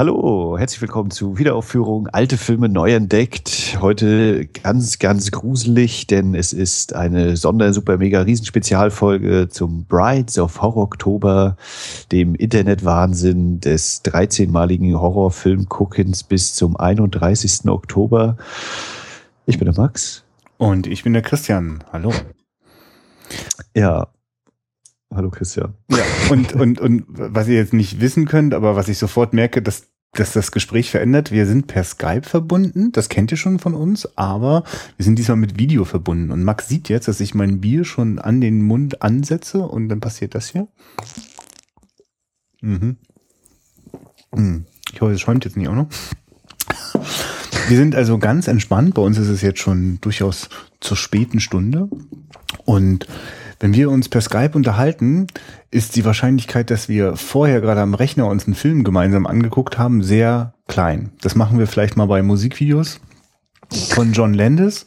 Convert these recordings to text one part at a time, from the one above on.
Hallo, herzlich willkommen zu Wiederaufführung Alte Filme neu entdeckt. Heute ganz, ganz gruselig, denn es ist eine Sonder-, super, mega, Riesenspezialfolge zum Brides of Horror Oktober, dem Internetwahnsinn des 13-maligen Horrorfilmguckens bis zum 31. Oktober. Ich bin der Max. Und ich bin der Christian. Hallo. Ja, Hallo Christian. Ja, und, und, und was ihr jetzt nicht wissen könnt, aber was ich sofort merke, dass, dass das Gespräch verändert. Wir sind per Skype verbunden, das kennt ihr schon von uns, aber wir sind diesmal mit Video verbunden. Und Max sieht jetzt, dass ich mein Bier schon an den Mund ansetze und dann passiert das hier. Mhm. Hm. Ich hoffe, es schäumt jetzt nicht auch noch. Wir sind also ganz entspannt. Bei uns ist es jetzt schon durchaus zur späten Stunde. Und wenn wir uns per Skype unterhalten, ist die Wahrscheinlichkeit, dass wir vorher gerade am Rechner uns einen Film gemeinsam angeguckt haben, sehr klein. Das machen wir vielleicht mal bei Musikvideos von John Landis,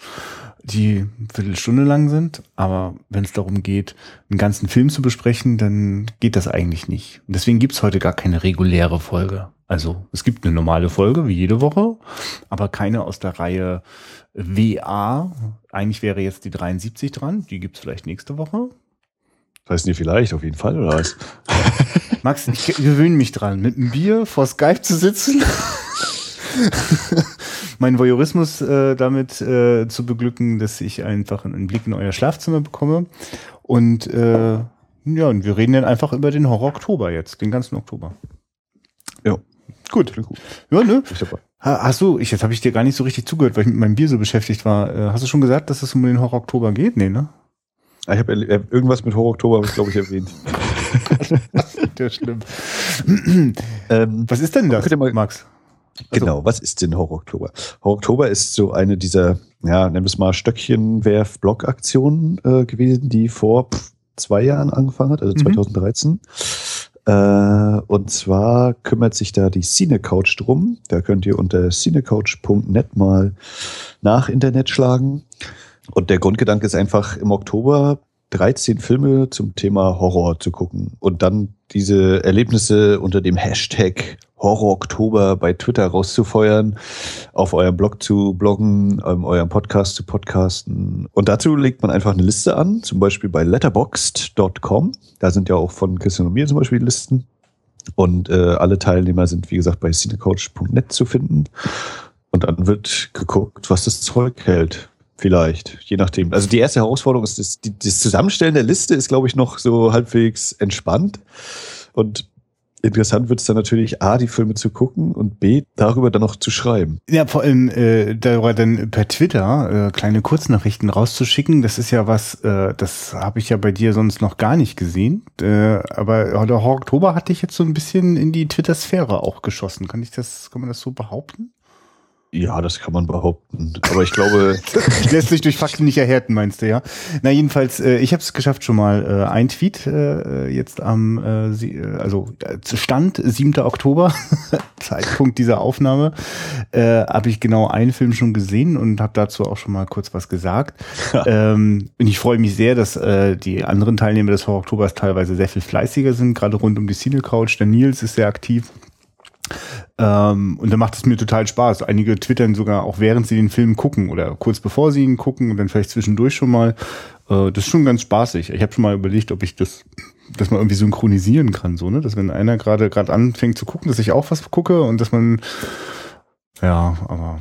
die eine Viertelstunde lang sind. Aber wenn es darum geht, einen ganzen Film zu besprechen, dann geht das eigentlich nicht. Und deswegen gibt's heute gar keine reguläre Folge. Also es gibt eine normale Folge wie jede Woche, aber keine aus der Reihe WA. Eigentlich wäre jetzt die 73 dran. Die gibt's vielleicht nächste Woche. Weiß nicht, vielleicht, auf jeden Fall, oder was? Max, ich gewöhne mich dran, mit einem Bier vor Skype zu sitzen. mein Voyeurismus äh, damit äh, zu beglücken, dass ich einfach einen Blick in euer Schlafzimmer bekomme. Und äh, ja, und wir reden dann einfach über den Horror Oktober jetzt, den ganzen Oktober. Ja. Gut. gut. Ja, ne? Hast du, ich, jetzt habe ich dir gar nicht so richtig zugehört, weil ich mit meinem Bier so beschäftigt war. Äh, hast du schon gesagt, dass es um den Horror Oktober geht? Nee, ne? Ich habe irgendwas mit Horror Oktober, habe ich glaube ich erwähnt. das ist ja schlimm. ähm, was ist denn das, mal, Max? Also, genau, was ist denn Horror Oktober? Horror Oktober ist so eine dieser, ja, nennen wir es mal Stöckchenwerf-Blog-Aktionen äh, gewesen, die vor pff, zwei Jahren angefangen hat, also 2013. Mhm. Äh, und zwar kümmert sich da die CineCouch drum. Da könnt ihr unter cinecouch.net mal nach Internet schlagen. Und der Grundgedanke ist einfach im Oktober 13 Filme zum Thema Horror zu gucken und dann diese Erlebnisse unter dem Hashtag Horror Oktober bei Twitter rauszufeuern, auf eurem Blog zu bloggen, ähm, eurem Podcast zu podcasten. Und dazu legt man einfach eine Liste an, zum Beispiel bei letterboxd.com. Da sind ja auch von Christian und mir zum Beispiel Listen. Und äh, alle Teilnehmer sind, wie gesagt, bei cinecoach.net zu finden. Und dann wird geguckt, was das Zeug hält. Vielleicht, je nachdem. Also die erste Herausforderung ist, das, das Zusammenstellen der Liste ist, glaube ich, noch so halbwegs entspannt. Und interessant wird es dann natürlich, A, die Filme zu gucken und B, darüber dann noch zu schreiben. Ja, vor allem äh, darüber dann per Twitter äh, kleine Kurznachrichten rauszuschicken. Das ist ja was, äh, das habe ich ja bei dir sonst noch gar nicht gesehen. Äh, aber der Oktober hatte ich jetzt so ein bisschen in die Twitter-Sphäre auch geschossen. Kann ich das, kann man das so behaupten? Ja, das kann man behaupten. Aber ich glaube. lässt sich durch Fakten nicht erhärten, meinst du, ja? Na, jedenfalls, äh, ich habe es geschafft, schon mal äh, ein Tweet äh, jetzt am, äh, sie, äh, also äh, Stand 7. Oktober, Zeitpunkt dieser Aufnahme, äh, habe ich genau einen Film schon gesehen und habe dazu auch schon mal kurz was gesagt. ähm, und ich freue mich sehr, dass äh, die anderen Teilnehmer des Horror Oktobers teilweise sehr viel fleißiger sind, gerade rund um die Cine Couch. Der Nils ist sehr aktiv. Ähm, und da macht es mir total Spaß. Einige twittern sogar auch während sie den Film gucken oder kurz bevor sie ihn gucken und dann vielleicht zwischendurch schon mal. Äh, das ist schon ganz spaßig. Ich habe schon mal überlegt, ob ich das, das mal irgendwie synchronisieren kann, so, ne? Dass wenn einer gerade gerade anfängt zu gucken, dass ich auch was gucke und dass man ja, aber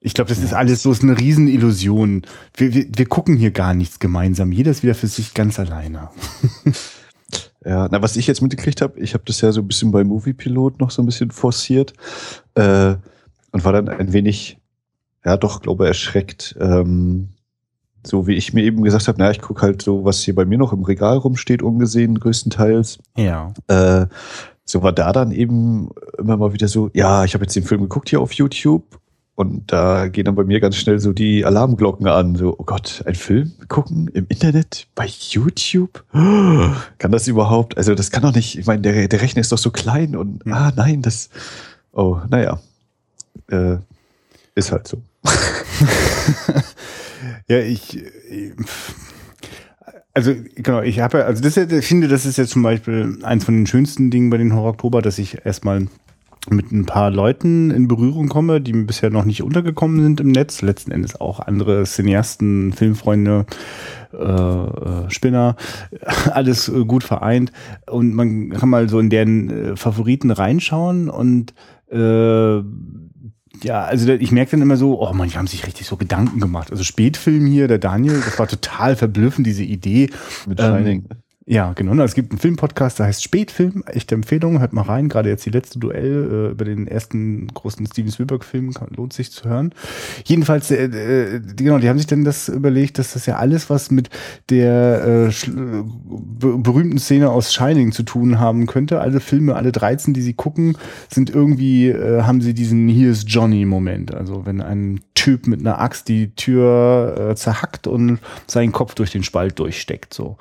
ich glaube, das ist alles so ist eine Riesenillusion. Wir, wir, wir gucken hier gar nichts gemeinsam. Jeder ist wieder für sich ganz alleine. Ja, na, was ich jetzt mitgekriegt habe, ich habe das ja so ein bisschen bei Moviepilot noch so ein bisschen forciert äh, und war dann ein wenig, ja doch, glaube erschreckt. Ähm, so wie ich mir eben gesagt habe, na, ich gucke halt so, was hier bei mir noch im Regal rumsteht, ungesehen größtenteils. Ja. Äh, so war da dann eben immer mal wieder so, ja, ich habe jetzt den Film geguckt hier auf YouTube und da gehen dann bei mir ganz schnell so die Alarmglocken an. So, oh Gott, ein Film gucken im Internet bei YouTube? kann das überhaupt? Also, das kann doch nicht. Ich meine, der, der Rechner ist doch so klein und hm. ah, nein, das. Oh, naja. Äh, ist halt so. ja, ich. Also genau, ich habe also das ich finde, das ist ja zum Beispiel eins von den schönsten Dingen bei den Horror Oktober, dass ich erstmal mit ein paar Leuten in Berührung komme, die mir bisher noch nicht untergekommen sind im Netz. Letzten Endes auch andere Cineasten, Filmfreunde, äh, äh, Spinner, alles äh, gut vereint. Und man kann mal so in deren äh, Favoriten reinschauen und äh, ja, also ich merke dann immer so, oh man, die haben sich richtig so Gedanken gemacht. Also Spätfilm hier, der Daniel, das war total verblüffend, diese Idee. Mit Shining. Ähm, ja, genau. Es gibt einen Filmpodcast, der heißt Spätfilm. Echte Empfehlung. Hört mal rein. Gerade jetzt die letzte Duell äh, über den ersten großen Steven Spielberg-Film lohnt sich zu hören. Jedenfalls, äh, äh, genau, die haben sich dann das überlegt, dass das ja alles, was mit der äh, berühmten Szene aus Shining zu tun haben könnte. Alle Filme, alle 13, die sie gucken, sind irgendwie, äh, haben sie diesen Hier ist Johnny-Moment. Also wenn ein Typ mit einer Axt die Tür äh, zerhackt und seinen Kopf durch den Spalt durchsteckt. So.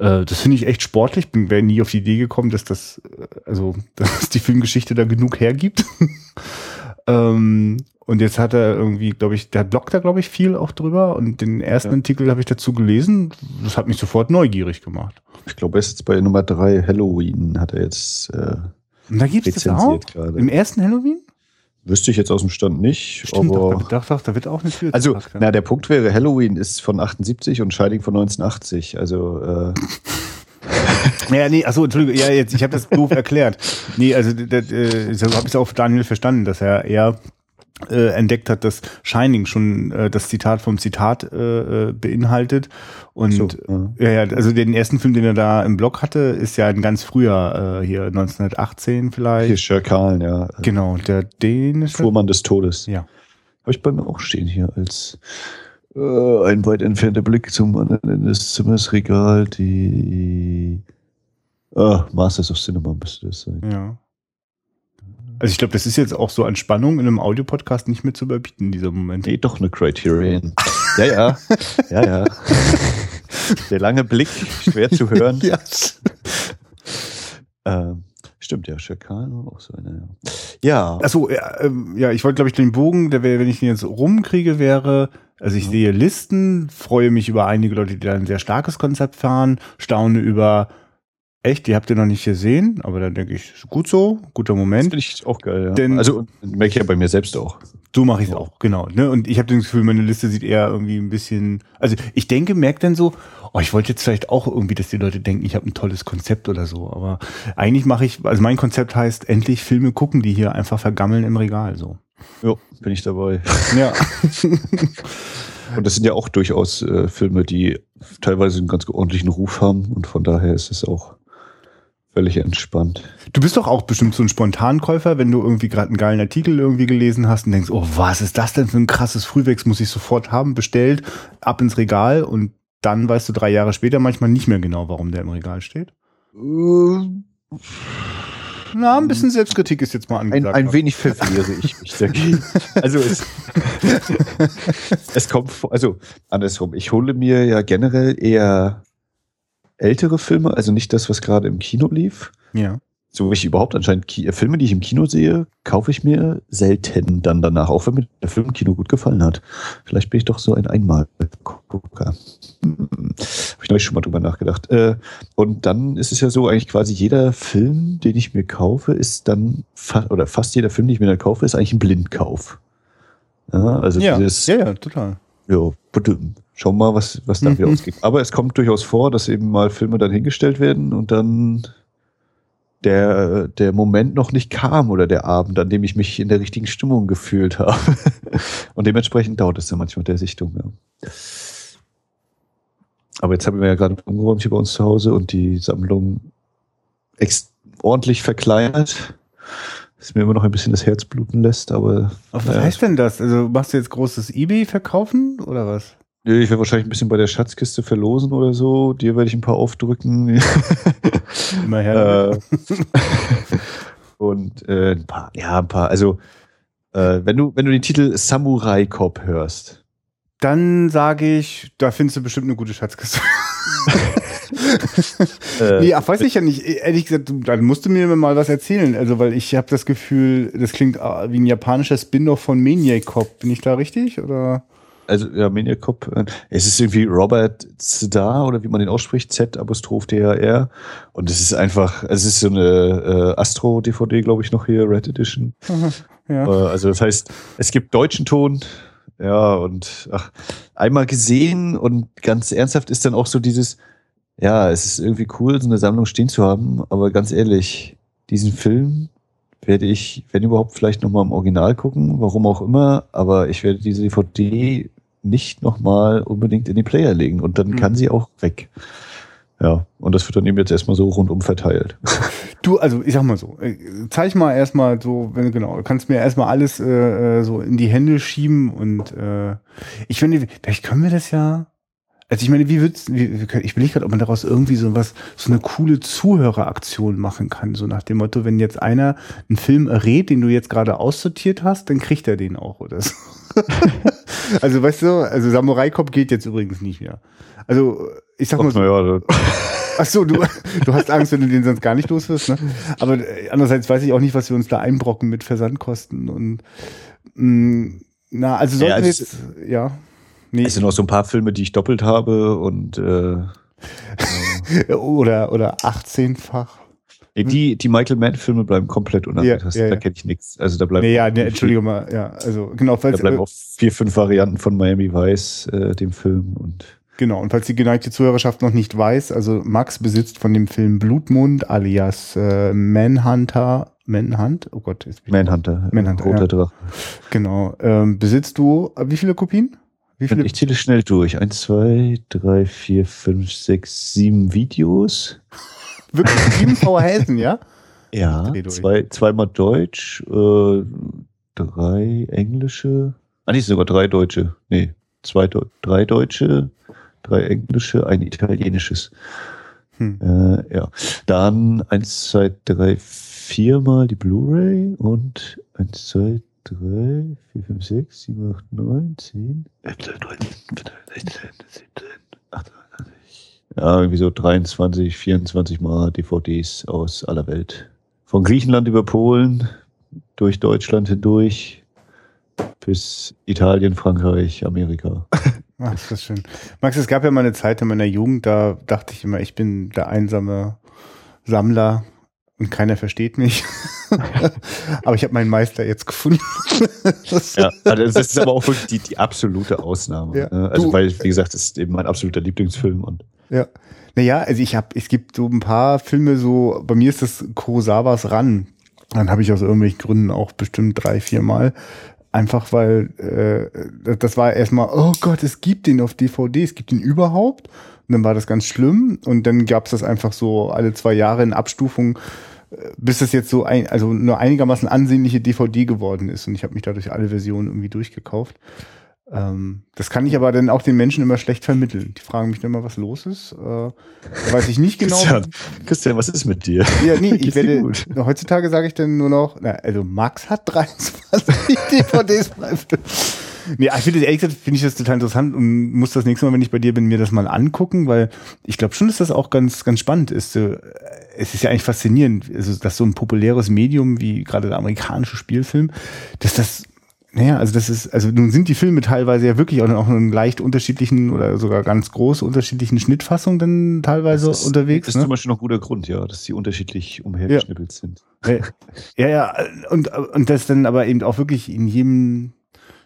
Äh, das finde ich echt sportlich. Bin wäre nie auf die Idee gekommen, dass das, äh, also, dass die Filmgeschichte da genug hergibt. ähm, und jetzt hat er irgendwie, glaube ich, der bloggt da, glaube ich, viel auch drüber. Und den ersten ja. Artikel habe ich dazu gelesen. Das hat mich sofort neugierig gemacht. Ich glaube, er ist jetzt bei Nummer drei Halloween, hat er jetzt. Äh, und da gibt es das auch? Grade. Im ersten Halloween? Wüsste ich jetzt aus dem Stand nicht. Stimmt, aber doch, doch, doch, da wird auch eine Tür. Also, na, der Punkt wäre, Halloween ist von 78 und Shining von 1980. Also, äh. Ja, nee, achso, Entschuldigung, ja, jetzt, ich habe das doof erklärt. Nee, also, das, äh, so habe ich es auch Daniel verstanden, dass er eher äh, entdeckt hat, dass Shining schon äh, das Zitat vom Zitat äh, äh beinhaltet. Und so, ja. ja, also den ersten Film, den er da im Blog hatte, ist ja ein ganz früher, äh, hier 1918 vielleicht. Hier Schirkalen, ja. Genau, der dänische. Fuhrmann des Todes. Ja. Habe ich bei mir auch stehen hier als äh, ein weit entfernter Blick zum anderen Ende des Zimmers Regal, die ah, Masters of Cinema müsste das sein. Ja. Also ich glaube, das ist jetzt auch so an Spannung in einem Audiopodcast nicht mehr zu überbieten, dieser Moment. Nee, doch eine Criterion. ja, ja. Ja, ja. Der lange Blick, schwer zu hören. ja. ähm, stimmt ja, Schakal auch so eine. Ja. Achso, ja, ähm, ja ich wollte, glaube ich, den Bogen, der wäre, wenn ich den jetzt rumkriege, wäre, also ich ja. sehe Listen, freue mich über einige Leute, die da ein sehr starkes Konzept fahren, staune über Echt, die habt ihr noch nicht gesehen, aber dann denke ich, gut so, guter Moment. Das finde ich auch geil, ja. Denn, also merke ich ja bei mir selbst auch. So mache ich es auch, genau. Ne? Und ich habe das Gefühl, meine Liste sieht eher irgendwie ein bisschen. Also ich denke, merkt dann so, oh, ich wollte jetzt vielleicht auch irgendwie, dass die Leute denken, ich habe ein tolles Konzept oder so. Aber eigentlich mache ich, also mein Konzept heißt endlich Filme gucken, die hier einfach vergammeln im Regal. So. Ja, bin ich dabei. Ja. Und das sind ja auch durchaus äh, Filme, die teilweise einen ganz ordentlichen Ruf haben und von daher ist es auch völlig entspannt. Du bist doch auch bestimmt so ein Spontankäufer, wenn du irgendwie gerade einen geilen Artikel irgendwie gelesen hast und denkst, oh, was ist das denn für ein krasses Frühwächs, muss ich sofort haben, bestellt, ab ins Regal und dann weißt du drei Jahre später manchmal nicht mehr genau, warum der im Regal steht. Äh, Na, ein bisschen Selbstkritik ist jetzt mal angesagt. Ein, ein wenig verwehre ich mich dagegen. also es, es kommt vor, also andersrum, ich hole mir ja generell eher ältere Filme, also nicht das, was gerade im Kino lief. Ja. So wie ich überhaupt anscheinend Ki äh, Filme, die ich im Kino sehe, kaufe ich mir selten dann danach, auch wenn mir der Film im Kino gut gefallen hat. Vielleicht bin ich doch so ein Einmalgucker. Hm. Habe ich neulich schon mal drüber nachgedacht. Äh, und dann ist es ja so, eigentlich quasi jeder Film, den ich mir kaufe, ist dann, fa oder fast jeder Film, den ich mir dann kaufe, ist eigentlich ein Blindkauf. Ja, also ja, dieses, ja, ja, total. Ja, Schauen wir mal, was, was da wieder ausgeht. Aber es kommt durchaus vor, dass eben mal Filme dann hingestellt werden und dann der, der Moment noch nicht kam oder der Abend, an dem ich mich in der richtigen Stimmung gefühlt habe. und dementsprechend dauert es dann manchmal der Sichtung. Ja. Aber jetzt haben wir ja gerade umgeräumt hier bei uns zu Hause und die Sammlung ordentlich verkleinert. Das mir immer noch ein bisschen das Herz bluten lässt, aber. aber was ja. heißt denn das? Also machst du jetzt großes Ebay verkaufen oder was? Ich werde wahrscheinlich ein bisschen bei der Schatzkiste verlosen oder so. Dir werde ich ein paar aufdrücken. Immer her. Äh, und äh, ein paar, ja, ein paar. Also, äh, wenn du, wenn du den Titel Samurai Cop hörst. Dann sage ich, da findest du bestimmt eine gute Schatzkiste. äh, nee, ach, weiß ich ja nicht. Ehrlich gesagt, dann musst du mir mal was erzählen. Also, weil ich habe das Gefühl, das klingt äh, wie ein japanischer Spin-off von Maniac Cop. Bin ich da richtig? Oder? also ja, Maniac Cop, äh, es ist irgendwie Robert Zdar oder wie man den ausspricht, Z Apostroph D-H-R. Und es ist einfach, es ist so eine äh, Astro-DVD, glaube ich, noch hier, Red Edition. ja. Äh, also das heißt, es gibt deutschen Ton, ja, und ach, einmal gesehen und ganz ernsthaft ist dann auch so dieses, ja, es ist irgendwie cool, so eine Sammlung stehen zu haben, aber ganz ehrlich, diesen Film werde ich, wenn überhaupt, vielleicht nochmal im Original gucken, warum auch immer, aber ich werde diese DVD nicht nochmal unbedingt in den Player legen und dann mhm. kann sie auch weg. Ja, und das wird dann eben jetzt erstmal so rundum verteilt. Du, also ich sag mal so, äh, zeig mal erstmal so, wenn du genau, du kannst mir erstmal alles äh, äh, so in die Hände schieben und äh, ich finde, vielleicht können wir das ja also ich meine, wie würdest wie, ich will nicht gerade, ob man daraus irgendwie so was, so eine coole Zuhöreraktion machen kann, so nach dem Motto, wenn jetzt einer einen Film errät, den du jetzt gerade aussortiert hast, dann kriegt er den auch oder so. also weißt du, also Samurai Cop geht jetzt übrigens nicht mehr. Also ich sag mal so. Ja, Ach so, du, du hast Angst, wenn du den sonst gar nicht los wirst, ne? Aber äh, andererseits weiß ich auch nicht, was wir uns da einbrocken mit Versandkosten und mh, mm, na, also sollten ja, also wir jetzt, ja. Nee. Es sind noch so ein paar Filme, die ich doppelt habe und äh, oder oder 18-fach. Nee, die, die Michael Mann-Filme bleiben komplett unangetastet. Ja, ja, ja. Da kenne ich nichts. Also da bleiben. Nee, ja, nee, Entschuldigung mal, ja, also genau. Falls, da bleiben auch vier, fünf Varianten von Miami Vice, äh, dem Film und. Genau, und falls die geneigte Zuhörerschaft noch nicht weiß, also Max besitzt von dem Film Blutmund alias äh, Manhunter, Manhunt, oh Gott, jetzt Manhunter, Manhunter, roter ja. Drache. Genau, ähm, besitzt du wie viele Kopien? Wie viele? Ich zähle schnell durch. Eins, zwei, drei, vier, fünf, sechs, sieben Videos. Wirklich sieben VHS, ja? Ja, zwei, zweimal Deutsch, äh, drei englische. Ah, nicht sogar drei deutsche. Nee, zwei, drei deutsche, drei englische, ein italienisches. Hm. Äh, ja. Dann eins, zwei, drei, viermal die Blu-ray und eins, zwei, 3, 4, 5, 6, 7, 8, 9, 10, 11, 12, 13, 14, 16, 17, 18, 20. Ja, irgendwie so 23, 24 Mal DVDs aus aller Welt. Von Griechenland über Polen, durch Deutschland hindurch, bis Italien, Frankreich, Amerika. Ach, ist das schön. Max, es gab ja mal eine Zeit in meiner Jugend, da dachte ich immer, ich bin der einsame Sammler und keiner versteht mich. aber ich habe meinen Meister jetzt gefunden. ja, also das ist aber auch wirklich die, die absolute Ausnahme. Ja. Ne? Also, du, weil, wie gesagt, das ist eben mein absoluter Lieblingsfilm. Und ja. Naja, also ich habe, es gibt so ein paar Filme, so, bei mir ist das Kurosawas ran. Dann habe ich aus irgendwelchen Gründen auch bestimmt drei, vier Mal. Einfach weil äh, das war erstmal, oh Gott, es gibt den auf DVD, es gibt ihn überhaupt. Und dann war das ganz schlimm. Und dann gab es das einfach so alle zwei Jahre in Abstufung bis das jetzt so ein, also nur einigermaßen ansehnliche DVD geworden ist und ich habe mich dadurch alle Versionen irgendwie durchgekauft. Ähm, das kann ich aber dann auch den Menschen immer schlecht vermitteln. Die fragen mich dann immer, was los ist. Äh, weiß ich nicht genau. Christian, Christian, was ist mit dir? Ja, nee, ich werde, heutzutage sage ich dann nur noch, na, also Max hat 23 DVDs Nee, ich finde ehrlich gesagt, finde ich das total interessant und muss das nächste Mal, wenn ich bei dir bin, mir das mal angucken, weil ich glaube schon, dass das auch ganz, ganz spannend ist. Es ist ja eigentlich faszinierend, also, dass so ein populäres Medium wie gerade der amerikanische Spielfilm, dass das naja, also das ist, also nun sind die Filme teilweise ja wirklich auch, auch in leicht unterschiedlichen oder sogar ganz groß unterschiedlichen Schnittfassungen dann teilweise das ist, unterwegs. Das ist ne? zum Beispiel noch ein guter Grund, ja, dass sie unterschiedlich umhergeschnippelt ja. sind. Ja, ja, und, und das dann aber eben auch wirklich in jedem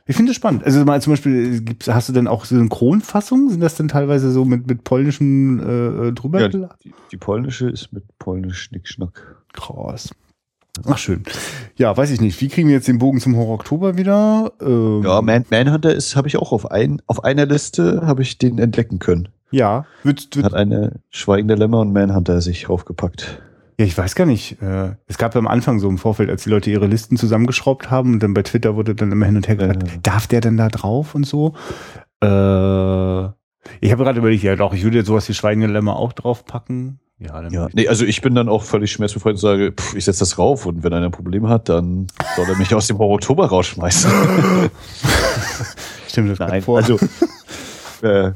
ich finde es spannend. Also mal zum Beispiel, gibt's, hast du denn auch Synchronfassungen? Sind das denn teilweise so mit, mit polnischen äh, drüber? Ja, die, die, polnische ist mit polnisch Schnickschnack. Krass. Ach schön. Ja, weiß ich nicht. Wie kriegen wir jetzt den Bogen zum Horror Oktober wieder? Ähm ja, Man Manhunter ist, habe ich auch auf ein, auf einer Liste habe ich den entdecken können. Ja. Wird, wird Hat eine Schweigende Lämmer und Manhunter sich raufgepackt. Ja, ich weiß gar nicht. Äh, es gab ja am Anfang so im Vorfeld, als die Leute ihre Listen zusammengeschraubt haben und dann bei Twitter wurde dann immer hin und her gesagt, ja. darf der denn da drauf und so? Äh, ich habe gerade überlegt, ja doch, ich würde jetzt sowas wie Schweigende Lämmer auch draufpacken. Ja, dann ja. Nee, also ich bin dann auch völlig schmerzbefreit und sage, pff, ich setze das rauf und wenn einer ein Problem hat, dann soll er mich aus dem Oktober rausschmeißen. Stimmt das Nein, vor. Also äh,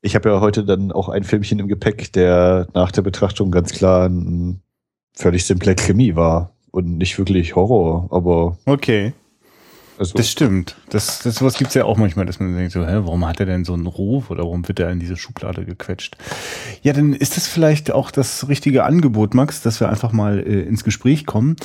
ich habe ja heute dann auch ein Filmchen im Gepäck, der nach der Betrachtung ganz klar ein völlig simple Krimi war und nicht wirklich Horror, aber. Okay. Also das stimmt. Das, das sowas gibt's ja auch manchmal, dass man denkt so, hä, warum hat er denn so einen Ruf oder warum wird er in diese Schublade gequetscht? Ja, dann ist das vielleicht auch das richtige Angebot, Max, dass wir einfach mal äh, ins Gespräch kommen.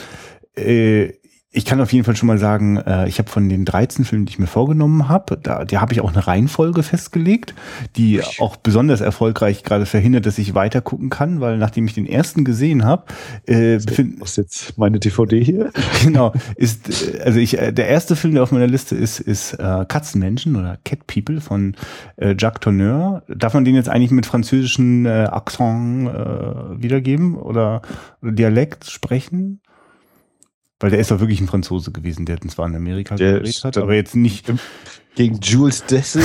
Äh, ich kann auf jeden Fall schon mal sagen, äh, ich habe von den 13 Filmen, die ich mir vorgenommen habe, da, da habe ich auch eine Reihenfolge festgelegt, die auch besonders erfolgreich gerade verhindert, dass ich weiter gucken kann, weil nachdem ich den ersten gesehen habe, äh, was jetzt meine DVD hier? Genau, ist äh, also ich äh, der erste Film, der auf meiner Liste ist, ist äh, Katzenmenschen oder Cat People von äh, Jacques Tourneur. Darf man den jetzt eigentlich mit französischen äh, Akzent äh, wiedergeben oder, oder Dialekt sprechen? Weil der ist doch wirklich ein Franzose gewesen, der zwar in Amerika der gedreht hat, aber jetzt nicht. Gegen Jules Dessel.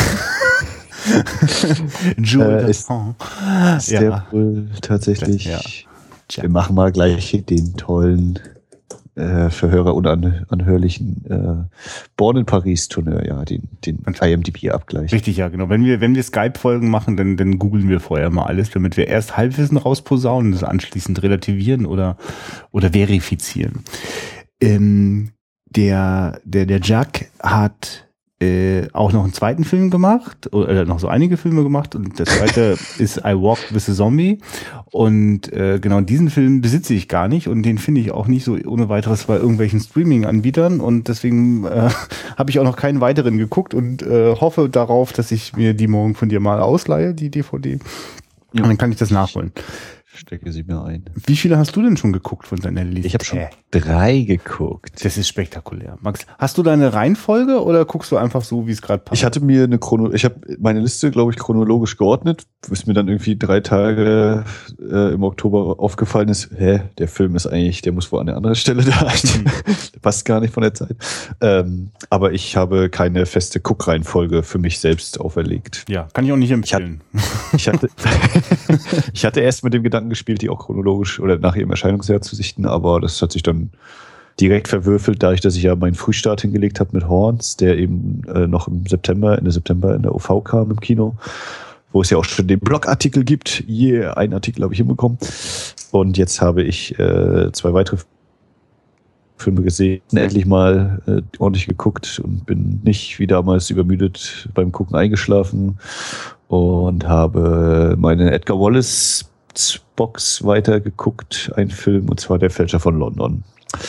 Jules äh, ist, ist ja. der wohl tatsächlich. Ja. Wir machen mal gleich den tollen äh, für Hörer unanhörlichen äh, Born in Paris Tourneur, ja, den, den IMDb-Abgleich. Richtig, ja, genau. Wenn wir, wenn wir Skype-Folgen machen, dann, dann googeln wir vorher mal alles, damit wir erst Halbwissen rausposaunen und das anschließend relativieren oder, oder verifizieren. Ähm, der, der, der Jack hat äh, auch noch einen zweiten Film gemacht, oder noch so einige Filme gemacht und der zweite ist I Walked with a Zombie. Und äh, genau diesen Film besitze ich gar nicht und den finde ich auch nicht so ohne weiteres bei irgendwelchen Streaming-Anbietern. Und deswegen äh, habe ich auch noch keinen weiteren geguckt und äh, hoffe darauf, dass ich mir die morgen von dir mal ausleihe, die DVD. Und dann kann ich das nachholen stecke sie mir ein. Wie viele hast du denn schon geguckt von deiner Liste? Ich habe schon drei geguckt. Das ist spektakulär. Max, hast du deine Reihenfolge oder guckst du einfach so, wie es gerade passt? Ich hatte mir eine Chrono, ich habe meine Liste, glaube ich, chronologisch geordnet, bis mir dann irgendwie drei Tage äh, im Oktober aufgefallen ist, hä, der Film ist eigentlich, der muss wo an der anderen Stelle da. Mhm. der passt gar nicht von der Zeit. Ähm, aber ich habe keine feste Guckreihenfolge für mich selbst auferlegt. Ja, kann ich auch nicht empfehlen. Ich hatte, ich hatte, ich hatte erst mit dem Gedanken gespielt, die auch chronologisch oder nach ihrem Erscheinungsjahr zu sichten, aber das hat sich dann direkt verwürfelt, dadurch, dass ich ja meinen Frühstart hingelegt habe mit Horns, der eben äh, noch im September, Ende September in der OV kam im Kino, wo es ja auch schon den Blogartikel gibt. Je, einen Artikel habe ich hinbekommen. Und jetzt habe ich äh, zwei weitere Filme gesehen, endlich mal äh, ordentlich geguckt und bin nicht wie damals übermüdet beim Gucken eingeschlafen und habe meine Edgar Wallace Box weitergeguckt, ein Film, und zwar Der Fälscher von London.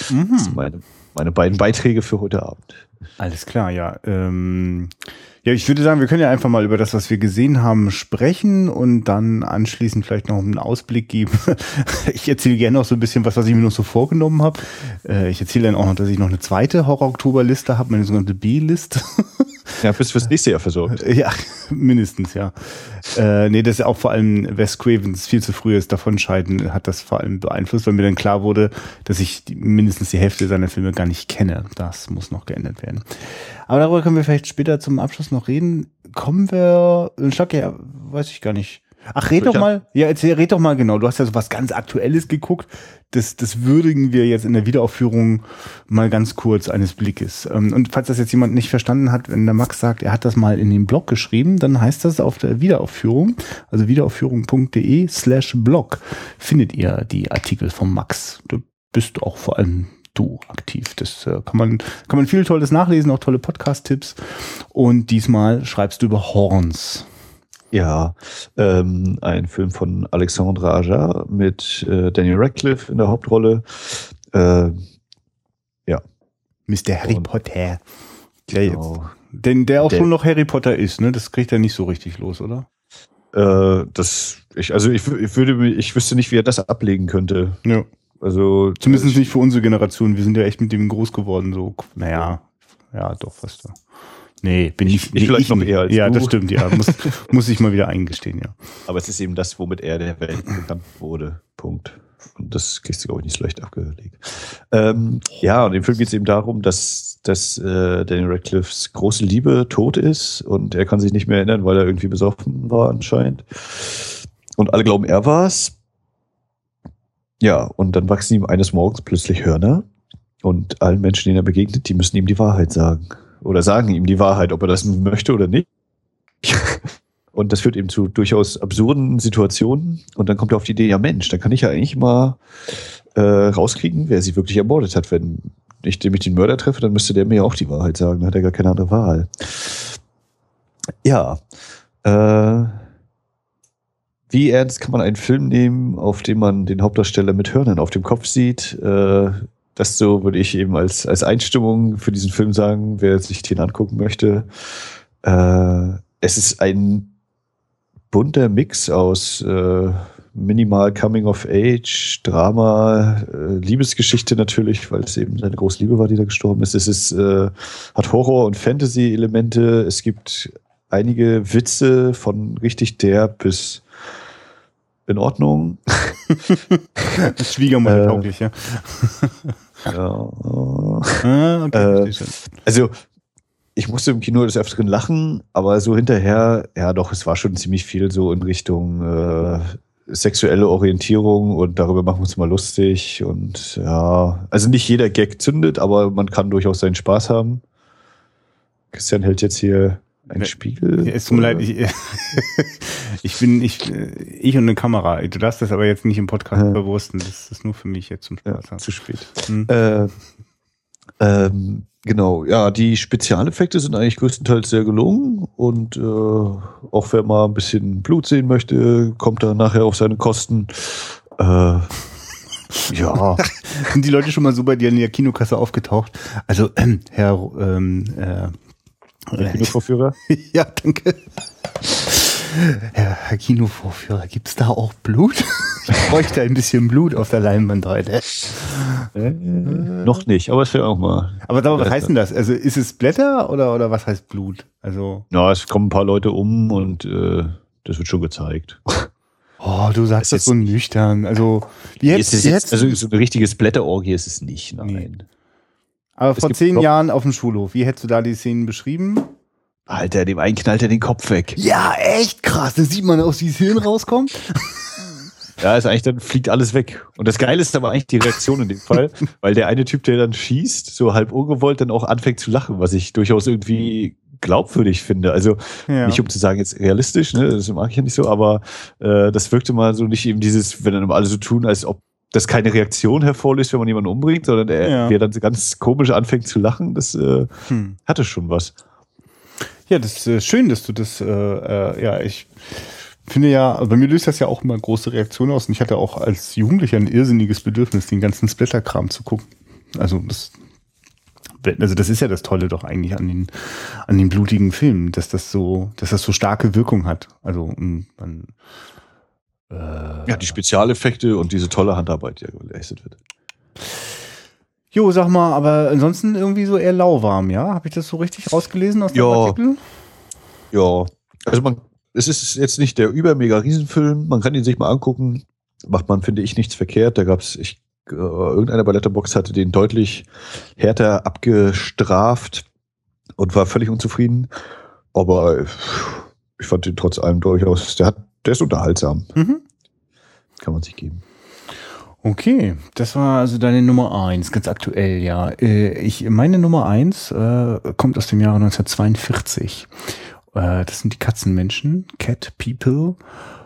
Mhm. Das sind meine, meine beiden Beiträge für heute Abend. Alles klar, ja. Ähm, ja, ich würde sagen, wir können ja einfach mal über das, was wir gesehen haben, sprechen und dann anschließend vielleicht noch einen Ausblick geben. ich erzähle gerne noch so ein bisschen was, was ich mir noch so vorgenommen habe. Äh, ich erzähle dann auch noch, dass ich noch eine zweite Horror-Oktober-Liste habe, meine sogenannte B-List. Ja, bist fürs nächste Jahr versorgt. Ja, mindestens, ja. Äh, nee, das ist auch vor allem Wes Cravens viel zu frühes Davonscheiden hat das vor allem beeinflusst, weil mir dann klar wurde, dass ich die, mindestens die Hälfte seiner Filme gar nicht kenne. Das muss noch geändert werden. Aber darüber können wir vielleicht später zum Abschluss noch reden. Kommen wir, Schlag, ja, weiß ich gar nicht. Ach, red doch mal, ja, erzähl, red doch mal genau. Du hast ja so was ganz Aktuelles geguckt. Das, das würdigen wir jetzt in der Wiederaufführung mal ganz kurz eines Blickes. Ähm, und falls das jetzt jemand nicht verstanden hat, wenn der Max sagt, er hat das mal in den Blog geschrieben, dann heißt das auf der Wiederaufführung, also wiederaufführung.de slash Blog, findet ihr die Artikel vom Max. Du bist auch vor allem du aktiv. Das äh, kann man, kann man viel Tolles nachlesen, auch tolle Podcast-Tipps. Und diesmal schreibst du über Horns. Ja, ähm, ein Film von Alexandre Aja mit äh, Daniel Radcliffe in der Hauptrolle. Äh, ja. Mr. Harry Und, Potter. Der genau. jetzt, denn der auch der, schon noch Harry Potter ist, ne? Das kriegt er nicht so richtig los, oder? Äh, das, ich, also ich, ich würde, ich wüsste nicht, wie er das ablegen könnte. Ja. Also zumindest nicht für unsere Generation. Wir sind ja echt mit dem groß geworden. So, naja, ja, doch fast. Ja. Nee, bin ich, ich, ich vielleicht ich, noch eher als Ja, du. das stimmt, ja. Muss, muss ich mal wieder eingestehen, ja. Aber es ist eben das, womit er der Welt bekannt wurde. Punkt. Und das kriegst du, glaube ich, nicht so leicht abgelegt. Ähm, ja, und im Film geht es eben darum, dass, dass äh, Daniel Radcliffes große Liebe tot ist und er kann sich nicht mehr erinnern, weil er irgendwie besoffen war anscheinend. Und alle glauben, er war's. Ja, und dann wachsen ihm eines Morgens plötzlich Hörner und allen Menschen, denen er begegnet, die müssen ihm die Wahrheit sagen oder sagen ihm die Wahrheit, ob er das möchte oder nicht. Und das führt eben zu durchaus absurden Situationen. Und dann kommt er auf die Idee, ja Mensch, dann kann ich ja eigentlich mal äh, rauskriegen, wer sie wirklich ermordet hat, wenn ich den Mörder treffe, dann müsste der mir auch die Wahrheit sagen. Dann hat er gar keine andere Wahl. Ja. Äh, wie ernst kann man einen Film nehmen, auf dem man den Hauptdarsteller mit Hörnern auf dem Kopf sieht? Äh, das so würde ich eben als, als Einstimmung für diesen Film sagen, wer sich den angucken möchte. Äh, es ist ein bunter Mix aus äh, minimal Coming of Age, Drama, äh, Liebesgeschichte natürlich, weil es eben seine große Liebe war, die da gestorben ist. Es ist, äh, hat Horror- und Fantasy-Elemente. Es gibt einige Witze von richtig derb bis in Ordnung. Schwiegermutter äh, tauglich, ja. ja. Ah, okay, äh, also ich musste im Kino des Öfteren lachen, aber so hinterher, ja doch, es war schon ziemlich viel so in Richtung äh, sexuelle Orientierung und darüber machen wir uns mal lustig und ja, also nicht jeder Gag zündet, aber man kann durchaus seinen Spaß haben. Christian hält jetzt hier einen Spiegel. Es tut mir leid, ich, ich bin, ich, ich und eine Kamera. Du darfst das aber jetzt nicht im Podcast ja. bewussten. Das ist nur für mich jetzt zum Spaß. Ja, zu spät. Hm. Äh, ähm, genau, ja, die Spezialeffekte sind eigentlich größtenteils sehr gelungen und äh, auch wer mal ein bisschen Blut sehen möchte, kommt da nachher auf seine Kosten. Äh, ja. Sind die Leute schon mal so bei dir in der Kinokasse aufgetaucht? Also, ähm, Herr ähm, äh, der Kinovorführer? ja, danke. Herr Kinovorführer, gibt's da auch Blut? Ich bräuchte ein bisschen Blut auf der Leinwand heute. Äh, noch nicht, aber es wäre auch mal. Aber da, was heißt denn das? Also ist es Blätter oder, oder was heißt Blut? Also. Ja, es kommen ein paar Leute um und äh, das wird schon gezeigt. Oh, du sagst das so nüchtern. Also, jetzt, ist jetzt? Also so eine richtige Blätterorgie ist es nicht, nein. Nee. Aber vor zehn Jahren auf dem Schulhof, wie hättest du da die Szenen beschrieben? Alter, dem einen knallt er den Kopf weg. Ja, echt krass. Da sieht man aus, wie das Hirn rauskommt. Ja, ist eigentlich, dann fliegt alles weg. Und das Geile ist aber eigentlich die Reaktion in dem Fall, weil der eine Typ, der dann schießt, so halb ungewollt dann auch anfängt zu lachen, was ich durchaus irgendwie glaubwürdig finde. Also ja. nicht um zu sagen, jetzt realistisch, ne, das mag ich ja nicht so, aber äh, das wirkte mal so nicht eben dieses, wenn dann alle so tun, als ob das keine Reaktion hervorlöst, wenn man jemanden umbringt, sondern er, ja. der dann ganz komisch anfängt zu lachen, das äh, hm. hatte schon was. Ja, das ist äh, schön, dass du das, äh, äh, ja, ich finde ja, also bei mir löst das ja auch immer große Reaktionen aus und ich hatte auch als Jugendlicher ein irrsinniges Bedürfnis, den ganzen Splatterkram zu gucken. Also das, also das ist ja das Tolle doch eigentlich an den, an den blutigen Filmen, dass das so, dass das so starke Wirkung hat. Also man, äh, ja, die Spezialeffekte und diese tolle Handarbeit, die ja geleistet wird. Jo, sag mal, aber ansonsten irgendwie so eher lauwarm, ja? Habe ich das so richtig rausgelesen aus dem ja. Artikel? Ja, also man, es ist jetzt nicht der übermega Riesenfilm, man kann ihn sich mal angucken. Macht man, finde ich, nichts verkehrt. Da gab es, ich, äh, irgendeiner bei Letterbox hatte den deutlich härter abgestraft und war völlig unzufrieden. Aber ich fand ihn trotz allem durchaus, der hat, der ist unterhaltsam. Mhm. Kann man sich geben. Okay, das war also deine Nummer eins, ganz aktuell, ja. Äh, ich, meine Nummer eins äh, kommt aus dem Jahre 1942. Äh, das sind die Katzenmenschen, Cat People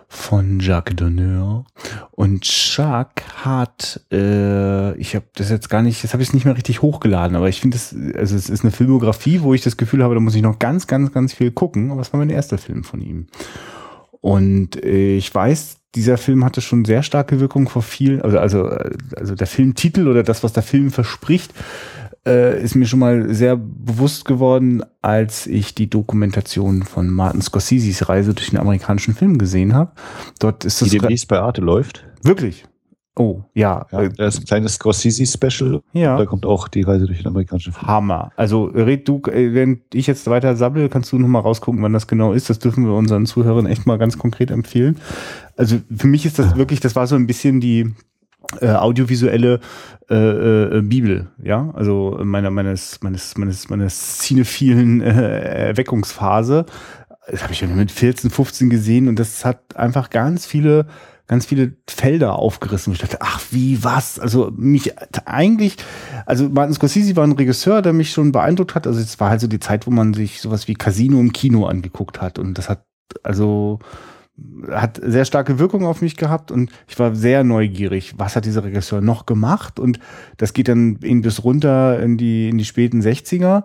von Jacques Donneur. Und Jacques hat, äh, ich habe das jetzt gar nicht, das habe ich nicht mehr richtig hochgeladen, aber ich finde das, also es ist eine Filmografie, wo ich das Gefühl habe, da muss ich noch ganz, ganz, ganz viel gucken. Aber es war mein erster Film von ihm. Und äh, ich weiß, dieser Film hatte schon sehr starke Wirkung vor viel, also, also, also der Filmtitel oder das, was der Film verspricht, äh, ist mir schon mal sehr bewusst geworden, als ich die Dokumentation von Martin Scorseses Reise durch den amerikanischen Film gesehen habe. Dort ist das. Die demnächst bei Arte läuft. Wirklich? Oh, ja. ja das ist ein kleines Scorsese-Special. Ja. Da kommt auch die Reise durch den amerikanischen Film. Hammer. Also, red du, äh, wenn ich jetzt weiter sabbel, kannst du noch mal rausgucken, wann das genau ist. Das dürfen wir unseren Zuhörern echt mal ganz konkret empfehlen. Also, für mich ist das wirklich, das war so ein bisschen die, äh, audiovisuelle äh, äh, Bibel, ja, also meiner meines meines meines meines cinephilen äh, Erweckungsphase. Das habe ich schon mit 14, 15 gesehen und das hat einfach ganz viele ganz viele Felder aufgerissen. Ich dachte, ach, wie, was? Also mich eigentlich, also Martin Scorsese war ein Regisseur, der mich schon beeindruckt hat. Also es war halt so die Zeit, wo man sich sowas wie Casino im Kino angeguckt hat. Und das hat, also hat sehr starke Wirkung auf mich gehabt und ich war sehr neugierig, was hat dieser Regisseur noch gemacht und das geht dann eben bis runter in die, in die späten 60er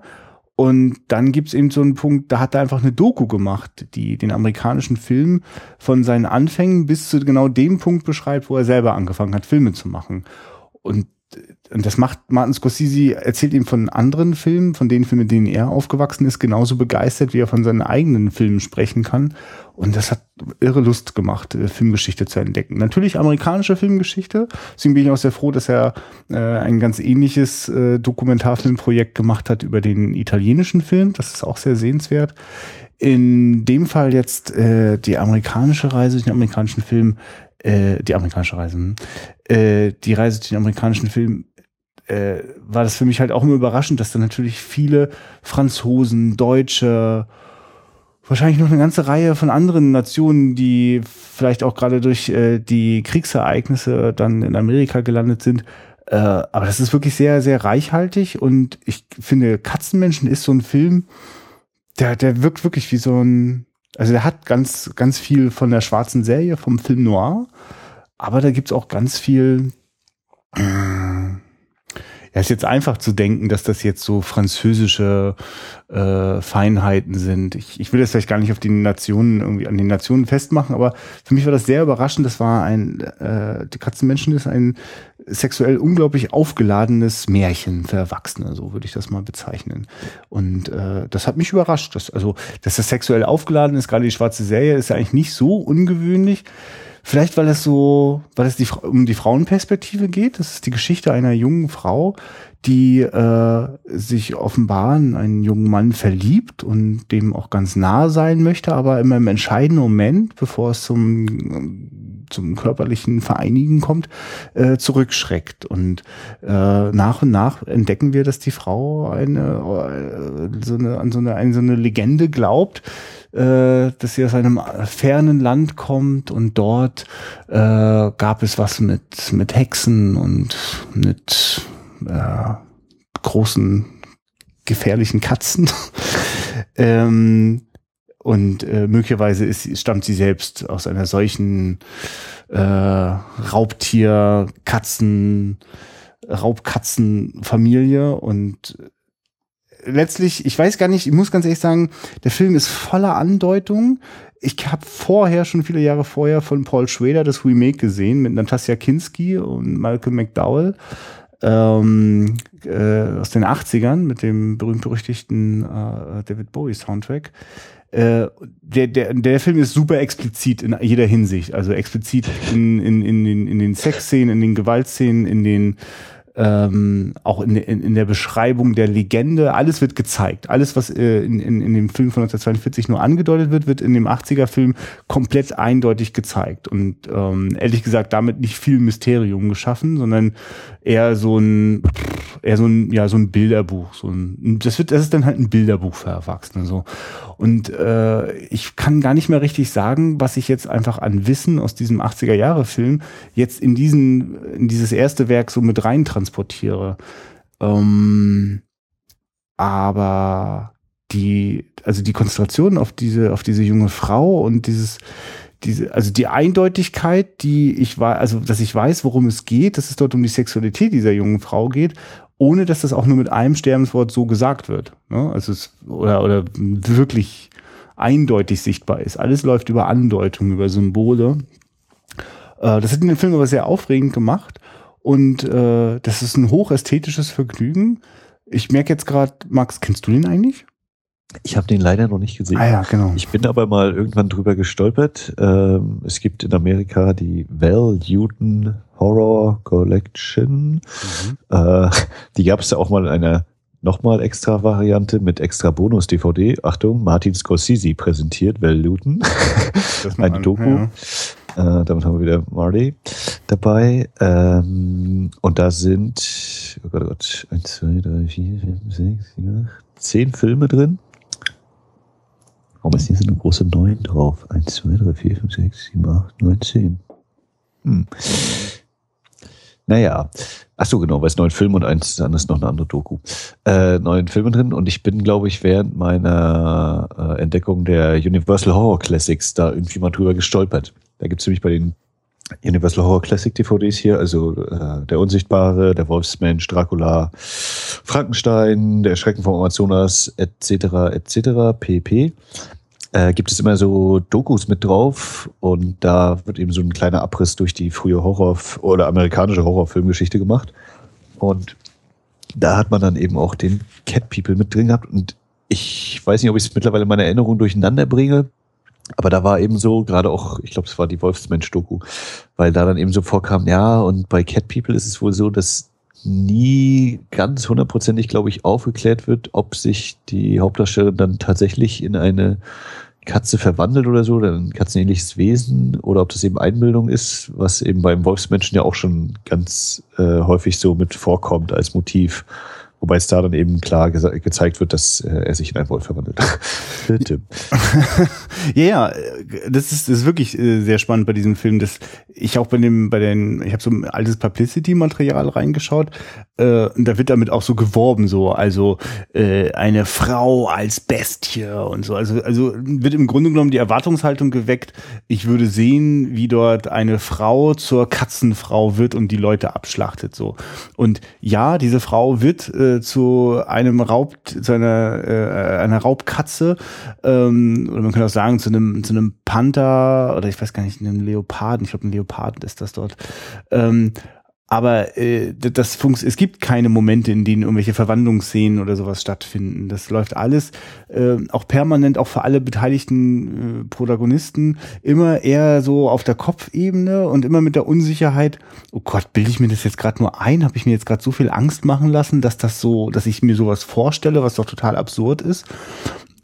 und dann gibt's eben so einen Punkt, da hat er einfach eine Doku gemacht, die den amerikanischen Film von seinen Anfängen bis zu genau dem Punkt beschreibt, wo er selber angefangen hat, Filme zu machen. Und und das macht Martin Scorsese, erzählt ihm von anderen Filmen, von den Filmen, mit denen er aufgewachsen ist, genauso begeistert, wie er von seinen eigenen Filmen sprechen kann. Und das hat irre Lust gemacht, äh, Filmgeschichte zu entdecken. Natürlich amerikanische Filmgeschichte. Deswegen bin ich auch sehr froh, dass er äh, ein ganz ähnliches äh, Dokumentarfilmprojekt gemacht hat über den italienischen Film. Das ist auch sehr sehenswert. In dem Fall jetzt äh, die amerikanische Reise, den amerikanischen Film, äh, die amerikanische Reise, hm, äh, die Reise zu den amerikanischen Film äh, war das für mich halt auch immer überraschend, dass da natürlich viele Franzosen, Deutsche, wahrscheinlich noch eine ganze Reihe von anderen Nationen, die vielleicht auch gerade durch äh, die Kriegsereignisse dann in Amerika gelandet sind. Äh, aber das ist wirklich sehr, sehr reichhaltig und ich finde, Katzenmenschen ist so ein Film, der, der wirkt wirklich wie so ein, also der hat ganz, ganz viel von der schwarzen Serie, vom Film Noir, aber da gibt's auch ganz viel, äh, ja, ist jetzt einfach zu denken, dass das jetzt so französische äh, Feinheiten sind. Ich, ich will das vielleicht gar nicht auf die Nationen irgendwie an den Nationen festmachen, aber für mich war das sehr überraschend. Das war ein äh, die Katzenmenschen ist ein sexuell unglaublich aufgeladenes Märchen für Erwachsene, so würde ich das mal bezeichnen. Und äh, das hat mich überrascht. Dass, also, dass das sexuell aufgeladen ist, gerade die schwarze Serie, ist ja eigentlich nicht so ungewöhnlich. Vielleicht, weil es so, weil es die, um die Frauenperspektive geht. Das ist die Geschichte einer jungen Frau, die äh, sich offenbar in einen jungen Mann verliebt und dem auch ganz nah sein möchte, aber immer im entscheidenden Moment, bevor es zum, zum körperlichen Vereinigen kommt, äh, zurückschreckt. Und äh, nach und nach entdecken wir, dass die Frau eine, äh, so eine, an so eine, an so eine Legende glaubt, äh, dass sie aus einem fernen Land kommt und dort äh, gab es was mit, mit Hexen und mit äh, großen gefährlichen Katzen. ähm, und äh, möglicherweise ist, stammt sie selbst aus einer solchen äh, Raubtier, Katzen, Raubkatzenfamilie und letztlich, ich weiß gar nicht, ich muss ganz ehrlich sagen, der Film ist voller Andeutung. Ich habe vorher, schon viele Jahre vorher, von Paul Schrader das Remake gesehen mit Natasja Kinski und Malcolm McDowell ähm, äh, aus den 80ern mit dem berühmt-berüchtigten äh, David Bowie Soundtrack. Äh, der, der, der Film ist super explizit in jeder Hinsicht. Also explizit in, in, in, den, in den Sexszenen, in den Gewaltszenen, in den ähm, auch in, in, in der Beschreibung der Legende, alles wird gezeigt. Alles, was äh, in, in, in dem Film von 1942 nur angedeutet wird, wird in dem 80er-Film komplett eindeutig gezeigt. Und ähm, ehrlich gesagt damit nicht viel Mysterium geschaffen, sondern eher so ein eher so ein ja so ein Bilderbuch so ein das wird das ist dann halt ein Bilderbuch für Erwachsene so und äh, ich kann gar nicht mehr richtig sagen was ich jetzt einfach an Wissen aus diesem 80er Jahre Film jetzt in diesen in dieses erste Werk so mit rein transportiere. Ähm, aber die also die Konzentration auf diese auf diese junge Frau und dieses diese, also die Eindeutigkeit, die ich war, also dass ich weiß, worum es geht, dass es dort um die Sexualität dieser jungen Frau geht, ohne dass das auch nur mit einem Sterbenswort so gesagt wird. Ne? Also es, oder, oder wirklich eindeutig sichtbar ist. Alles läuft über Andeutung, über Symbole. Äh, das hat den Film aber sehr aufregend gemacht und äh, das ist ein hochästhetisches Vergnügen. Ich merke jetzt gerade, Max, kennst du den eigentlich? Ich habe den leider noch nicht gesehen. Ah ja, genau. Ich bin aber mal irgendwann drüber gestolpert. Ähm, es gibt in Amerika die Val Newton Horror Collection. Mhm. Äh, die gab es ja auch mal in einer nochmal extra Variante mit extra Bonus-DVD. Achtung, Martin Scorsese präsentiert Val Newton. Eine Doku. Ja. Äh, damit haben wir wieder Marty dabei. Ähm, und da sind, oh Gott, oh Gott, 1, 2, 3, 4, 5, 6, 7, 8, 10 Filme drin. Warum ist hier so eine große 9 drauf? 1, 2, 3, 4, 5, 6, 7, 8, 9, 10. Hm. Naja, ach so genau, weil es neun Filme und eins dann ist noch eine andere Doku. Äh, neun Filme drin und ich bin, glaube ich, während meiner äh, Entdeckung der Universal Horror Classics da irgendwie mal drüber gestolpert. Da gibt es nämlich bei den Universal Horror Classic DVDs hier, also äh, Der Unsichtbare, Der Wolfsmensch, Dracula, Frankenstein, Der Schrecken vom Amazonas, etc., etc., pp. Äh, gibt es immer so Dokus mit drauf und da wird eben so ein kleiner Abriss durch die frühe Horror- oder amerikanische Horrorfilmgeschichte gemacht. Und da hat man dann eben auch den Cat People mit drin gehabt und ich weiß nicht, ob ich es mittlerweile in meiner Erinnerung durcheinander bringe. Aber da war eben so, gerade auch, ich glaube, es war die Wolfsmensch-Doku, weil da dann eben so vorkam, ja, und bei Cat People ist es wohl so, dass nie ganz hundertprozentig, glaube ich, aufgeklärt wird, ob sich die Hauptdarstellerin dann tatsächlich in eine Katze verwandelt oder so, oder ein katzenähnliches Wesen, oder ob das eben Einbildung ist, was eben beim Wolfsmenschen ja auch schon ganz äh, häufig so mit vorkommt als Motiv. Wobei es da dann eben klar ge gezeigt wird, dass äh, er sich in einen Wolf verwandelt. Tim. ja, ja, das ist, das ist wirklich äh, sehr spannend bei diesem Film. Dass ich auch bei dem, bei den, ich habe so ein altes Publicity-Material reingeschaut, äh, und da wird damit auch so geworben, so, also äh, eine Frau als Bestie und so. Also, also wird im Grunde genommen die Erwartungshaltung geweckt, ich würde sehen, wie dort eine Frau zur Katzenfrau wird und die Leute abschlachtet. so. Und ja, diese Frau wird äh, zu einem Raub, zu einer, äh, einer Raubkatze, ähm, oder man könnte auch sagen, zu einem, zu einem Panther, oder ich weiß gar nicht, einem Leoparden, ich glaube, ein Leoparden ist das dort. Ähm, aber äh, das funkt, es gibt keine Momente, in denen irgendwelche Verwandlungsszenen oder sowas stattfinden. Das läuft alles äh, auch permanent, auch für alle beteiligten äh, Protagonisten, immer eher so auf der Kopfebene und immer mit der Unsicherheit, oh Gott, bilde ich mir das jetzt gerade nur ein? Habe ich mir jetzt gerade so viel Angst machen lassen, dass das so, dass ich mir sowas vorstelle, was doch total absurd ist.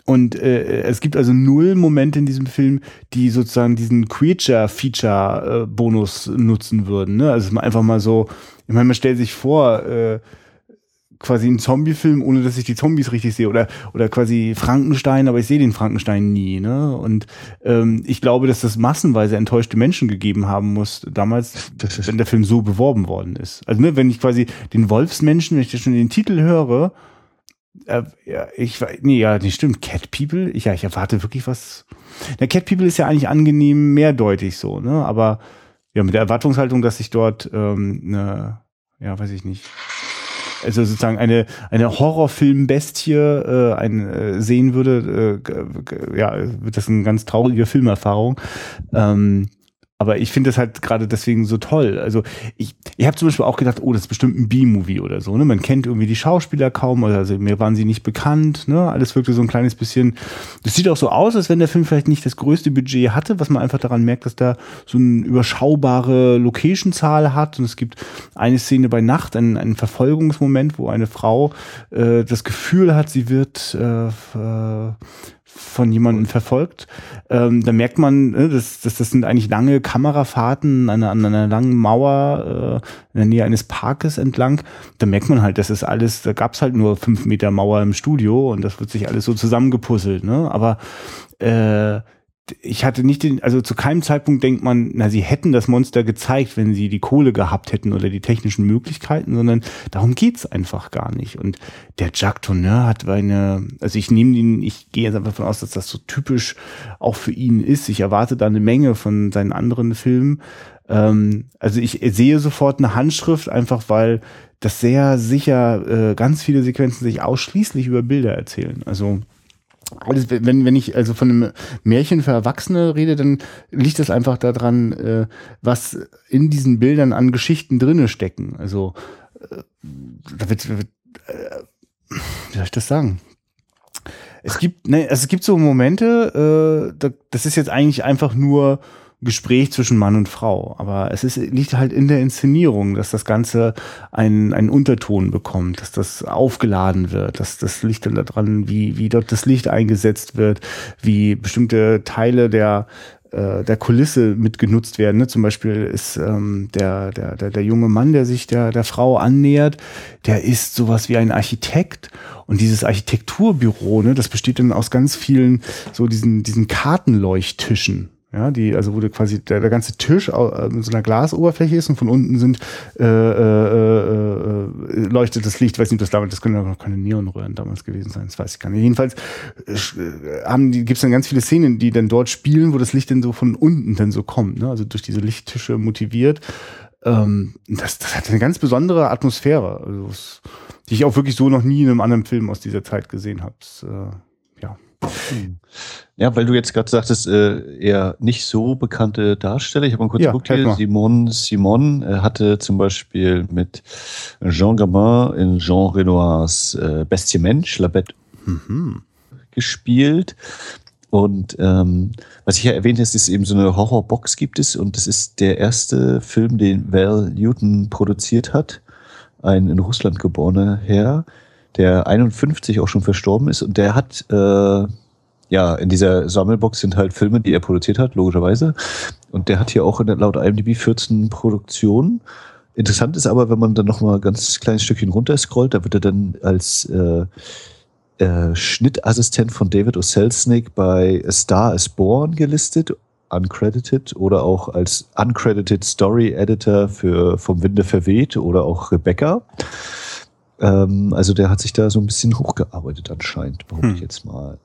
Und äh, es gibt also null Momente in diesem Film, die sozusagen diesen Creature-Feature-Bonus nutzen würden. Ne? Also einfach mal so, ich meine, man stellt sich vor, äh, quasi einen Zombie-Film, ohne dass ich die Zombies richtig sehe. Oder, oder quasi Frankenstein, aber ich sehe den Frankenstein nie. Ne? Und ähm, ich glaube, dass das massenweise enttäuschte Menschen gegeben haben muss, damals, wenn der Film so beworben worden ist. Also ne, wenn ich quasi den Wolfsmenschen, wenn ich schon den Titel höre, äh, ja, ich nee, ja, nee, stimmt. Cat People, ich, ja, ich erwarte wirklich was. Der Cat People ist ja eigentlich angenehm mehrdeutig so, ne? Aber ja, mit der Erwartungshaltung, dass ich dort ähm, eine, ja, weiß ich nicht. Also sozusagen eine eine Horrorfilm-Bestie äh, ein, äh, sehen würde, äh, ja, wird das eine ganz traurige Filmerfahrung. Ähm, aber ich finde das halt gerade deswegen so toll. Also ich, ich habe zum Beispiel auch gedacht, oh, das ist bestimmt ein B-Movie oder so. Ne? Man kennt irgendwie die Schauspieler kaum, also mir waren sie nicht bekannt. Ne? Alles wirkte so ein kleines bisschen. Das sieht auch so aus, als wenn der Film vielleicht nicht das größte Budget hatte, was man einfach daran merkt, dass da so eine überschaubare Location-Zahl hat. Und es gibt eine Szene bei Nacht, einen, einen Verfolgungsmoment, wo eine Frau äh, das Gefühl hat, sie wird äh, äh von jemandem verfolgt, ähm, da merkt man, ne, das, das, das sind eigentlich lange Kamerafahrten an einer, an einer langen Mauer äh, in der Nähe eines Parkes entlang. Da merkt man halt, das ist alles, da gab's halt nur fünf Meter Mauer im Studio und das wird sich alles so zusammengepuzzelt. Ne? Aber äh, ich hatte nicht den, also zu keinem Zeitpunkt denkt man, na, sie hätten das Monster gezeigt, wenn sie die Kohle gehabt hätten oder die technischen Möglichkeiten, sondern darum geht's einfach gar nicht. Und der Jacques Tourneur hat eine, also ich nehme ihn, ich gehe jetzt einfach davon aus, dass das so typisch auch für ihn ist. Ich erwarte da eine Menge von seinen anderen Filmen. Ähm, also ich sehe sofort eine Handschrift, einfach weil das sehr sicher äh, ganz viele Sequenzen sich ausschließlich über Bilder erzählen. Also alles, wenn, wenn ich also von einem Märchen für Erwachsene rede, dann liegt das einfach daran, äh, was in diesen Bildern an Geschichten drinne stecken. Also äh, da wird, wird äh, wie soll ich das sagen? Es gibt, ne, also es gibt so Momente, äh, da, das ist jetzt eigentlich einfach nur Gespräch zwischen Mann und Frau. Aber es ist, liegt halt in der Inszenierung, dass das Ganze einen, einen Unterton bekommt, dass das aufgeladen wird, dass das Licht dann daran, wie, wie dort das Licht eingesetzt wird, wie bestimmte Teile der äh, der Kulisse mitgenutzt werden. Ne? Zum Beispiel ist ähm, der, der, der, der junge Mann, der sich der, der Frau annähert, der ist sowas wie ein Architekt. Und dieses Architekturbüro, ne, das besteht dann aus ganz vielen so diesen, diesen Kartenleuchttischen Ja, die, also wo der quasi der, der ganze Tisch äh, mit so einer Glasoberfläche ist und von unten sind äh, äh, äh, leuchtet das Licht, weiß nicht, ob das damals, das können aber keine Neonröhren damals gewesen sein, das weiß ich gar nicht. Jedenfalls äh, haben die, gibt es dann ganz viele Szenen, die dann dort spielen, wo das Licht dann so von unten dann so kommt, ne? also durch diese Lichttische motiviert. Ähm, das, das hat eine ganz besondere Atmosphäre, also, die ich auch wirklich so noch nie in einem anderen Film aus dieser Zeit gesehen habe. Äh, ja, weil du jetzt gerade sagtest, äh, eher nicht so bekannte Darsteller. Ich habe mal kurz Ja, geguckt hier. Simon Simon äh, hatte zum Beispiel mit Jean Gabin in Jean Renoirs äh, Bestie Mensch, La Bête Mhm. gespielt. Und ähm, was ich ja erwähnt habe, ist, ist eben so eine Horrorbox gibt es und das ist der erste Film, den Val Newton produziert hat, ein in Russland geborener Herr, der 51 auch schon verstorben ist und der hat äh, ja in dieser Sammelbox sind halt Filme, die er produziert hat, logischerweise. Und der hat hier auch in laut IMDb 14 Produktionen. Interessant ist aber, wenn man dann noch mal ein ganz kleines Stückchen runterscrollt, da wird er dann als äh, äh, Schnittassistent von David O. Bei A Star is Born gelistet, uncredited oder auch als uncredited Story Editor für Vom Winde verweht oder auch Rebecca. Ähm, also der hat sich da so ein bisschen hochgearbeitet anscheinend, behaupte Hm. ich jetzt mal.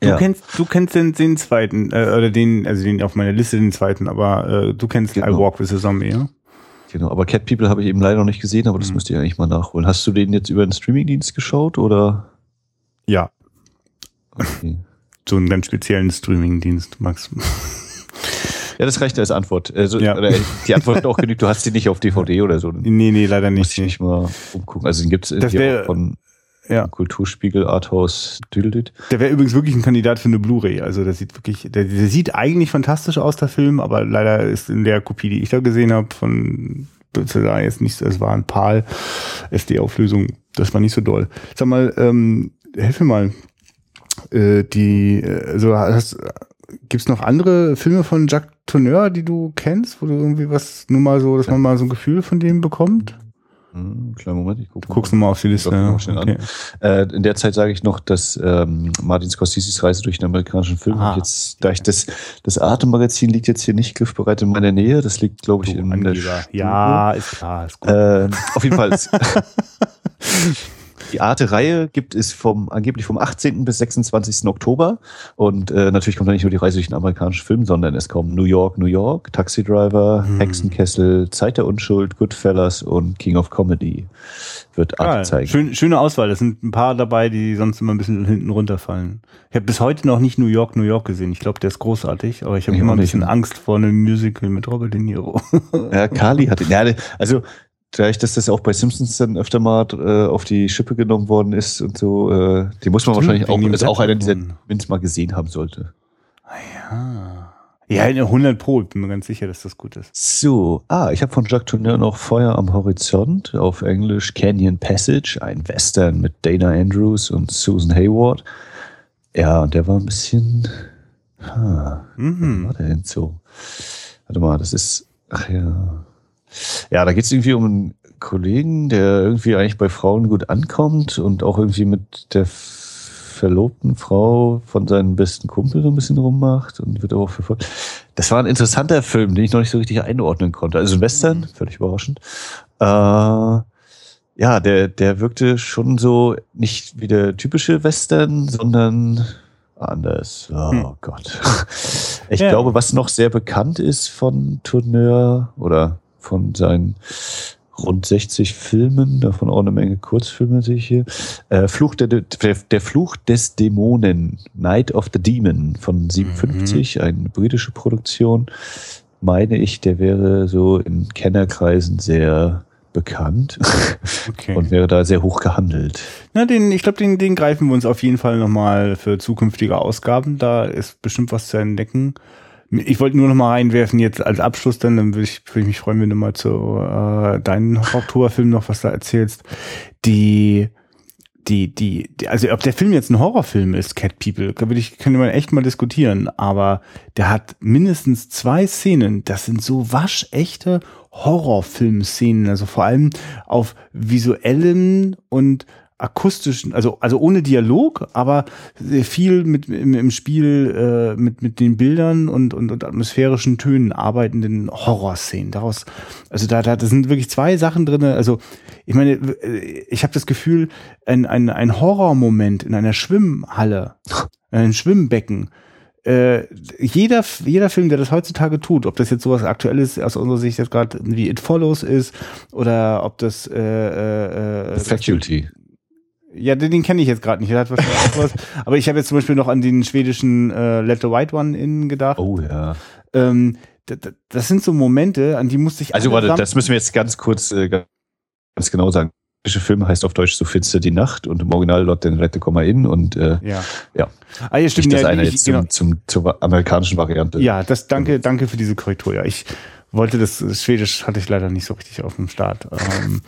Du Ja. kennst, du kennst den, den zweiten, äh, oder den, also den auf meiner Liste, den zweiten, aber äh, du kennst I Genau. Walk with a Zombie, ja? Genau, aber Cat People habe ich eben leider noch nicht gesehen, aber das Hm. müsst ihr eigentlich mal nachholen. Hast du den jetzt über den Streamingdienst geschaut oder? Ja. Okay. So einen ganz speziellen Streaming-Dienst, Max. Ja, das reicht als Antwort. Also, Ja. die Antwort auch genügt, du hast die nicht auf DVD oder so. nee, nee, leider Muss nicht. ich mich mal umgucken. Also den gibt's hier wär- von Ja. Kulturspiegel, Arthouse, Düdeldüt. Der wäre übrigens wirklich ein Kandidat für eine Blu-ray. Also der sieht wirklich, der, der sieht eigentlich fantastisch aus, der Film, aber leider ist in der Kopie, die ich da gesehen habe, von da jetzt nicht, es war ein PAL SD-Auflösung, das war nicht so doll. Sag mal, ähm, helf mir mal. Äh, die, äh, also hast, gibt's noch andere Filme von Jacques Tourneur, die du kennst, wo du irgendwie was, nur mal so, dass man mal so ein Gefühl von dem bekommt? Hm, kleinen Moment, ich gucke Du guckst nochmal auf die Liste. Ja. Okay. Äh, in der Zeit sage ich noch, dass ähm, Martin Scorseses Reise durch den amerikanischen Film Ah. jetzt, da ich das, das Arte-Magazin liegt jetzt hier nicht griffbereit in meiner Nähe, das liegt, glaube ich, Du in der Angeber. Stube. Ja, ist klar, ist gut. Ähm, auf jeden Fall. Die Arte-Reihe gibt es vom, angeblich vom 18. bis 26. Oktober. Und äh, natürlich kommt da nicht nur die Reise durch den amerikanischen Film, sondern es kommen New York, New York, Taxi Driver, Hm. Hexenkessel, Zeit der Unschuld, Goodfellas und King of Comedy wird Arte Ja, zeigen. schön, schöne Auswahl. Das sind ein paar dabei, die sonst immer ein bisschen hinten runterfallen. Ich habe bis heute noch nicht New York, New York gesehen. Ich glaube, der ist großartig, aber ich habe immer ein bisschen Angst vor einem Musical mit Robert De Niro. Ja, Kali hatte, ja, also dadurch, dass das auch bei Simpsons dann öfter mal äh, auf die Schippe genommen worden ist und so, äh, die muss man Stimmt, wahrscheinlich auch, ist auch einer dieser, wenn es mal gesehen haben sollte. ja. Ja, in 100 Pro. Ich bin mir ganz sicher, dass das gut ist. So, ah, ich habe von Jacques Tourneur noch Feuer am Horizont, auf Englisch Canyon Passage, ein Western mit Dana Andrews und Susan Hayward. Ja, und der war ein bisschen, ha, Mhm. war der denn so? Warte mal, das ist, ach ja. Ja, da geht es irgendwie um einen Kollegen, der irgendwie eigentlich bei Frauen gut ankommt und auch irgendwie mit der verlobten Frau von seinem besten Kumpel so ein bisschen rummacht und wird aber auch verfolgt. Das war ein interessanter Film, den ich noch nicht so richtig einordnen konnte. Also ein Western, völlig überraschend. Äh, ja, der, der wirkte schon so nicht wie der typische Western, sondern anders. Oh Hm. Gott. Ich Ja. glaube, was noch sehr bekannt ist von Tourneur oder von seinen rund 60 Filmen, davon auch eine Menge Kurzfilme sehe ich hier. Äh, Fluch der, der, der Fluch des Dämonen, Night of the Demon von 57, eine britische Produktion. Meine ich, der wäre so in Kennerkreisen sehr bekannt Okay. und wäre da sehr hoch gehandelt. Na, den, ich glaube, den, den greifen wir uns auf jeden Fall nochmal für zukünftige Ausgaben. Da ist bestimmt was zu entdecken. Ich wollte nur noch mal reinwerfen jetzt als Abschluss, dann, dann würde ich, würde ich mich freuen, wenn du mal zu äh, deinen Oktoberfilm noch was da erzählst. Die, die, die, die, also ob der Film jetzt ein Horrorfilm ist, Cat People, da würde ich, könnte man echt mal diskutieren. Aber der hat mindestens zwei Szenen. Das sind so waschechte Horrorfilm-Szenen. Also vor allem auf visuellen und akustischen, also, also ohne Dialog, aber viel mit im, im Spiel äh, mit, mit den Bildern und, und, und atmosphärischen Tönen arbeitenden Horrorszenen. Daraus, also da, da das sind wirklich zwei Sachen drin. Also, ich meine, ich habe das Gefühl, ein, ein, ein Horrormoment in einer Schwimmhalle, in einem Schwimmbecken, äh, jeder, jeder Film, der das heutzutage tut, ob das jetzt sowas Aktuelles aus unserer Sicht jetzt gerade wie It Follows ist oder ob das äh, äh, The Faculty. Ja, den, den kenne ich jetzt gerade nicht. Der hat wahrscheinlich was. Aber ich habe jetzt zum Beispiel noch an den schwedischen äh, Let the White One in gedacht. Oh ja. Ähm, das sind so Momente, an die musste ich. Also warte, das müssen wir jetzt ganz kurz äh, ganz genau sagen. Der Film heißt auf Deutsch so finster die Nacht und im Original Lord den Rette Komma in und äh, ja. ja. Ah, ja, stimmt. Nicht das ja, eine ich, jetzt genau. zum, zum, zur amerikanischen Variante. Ja, das danke, danke für diese Korrektur. Ja, ich wollte das Schwedisch hatte ich leider nicht so richtig auf dem Start. Ähm,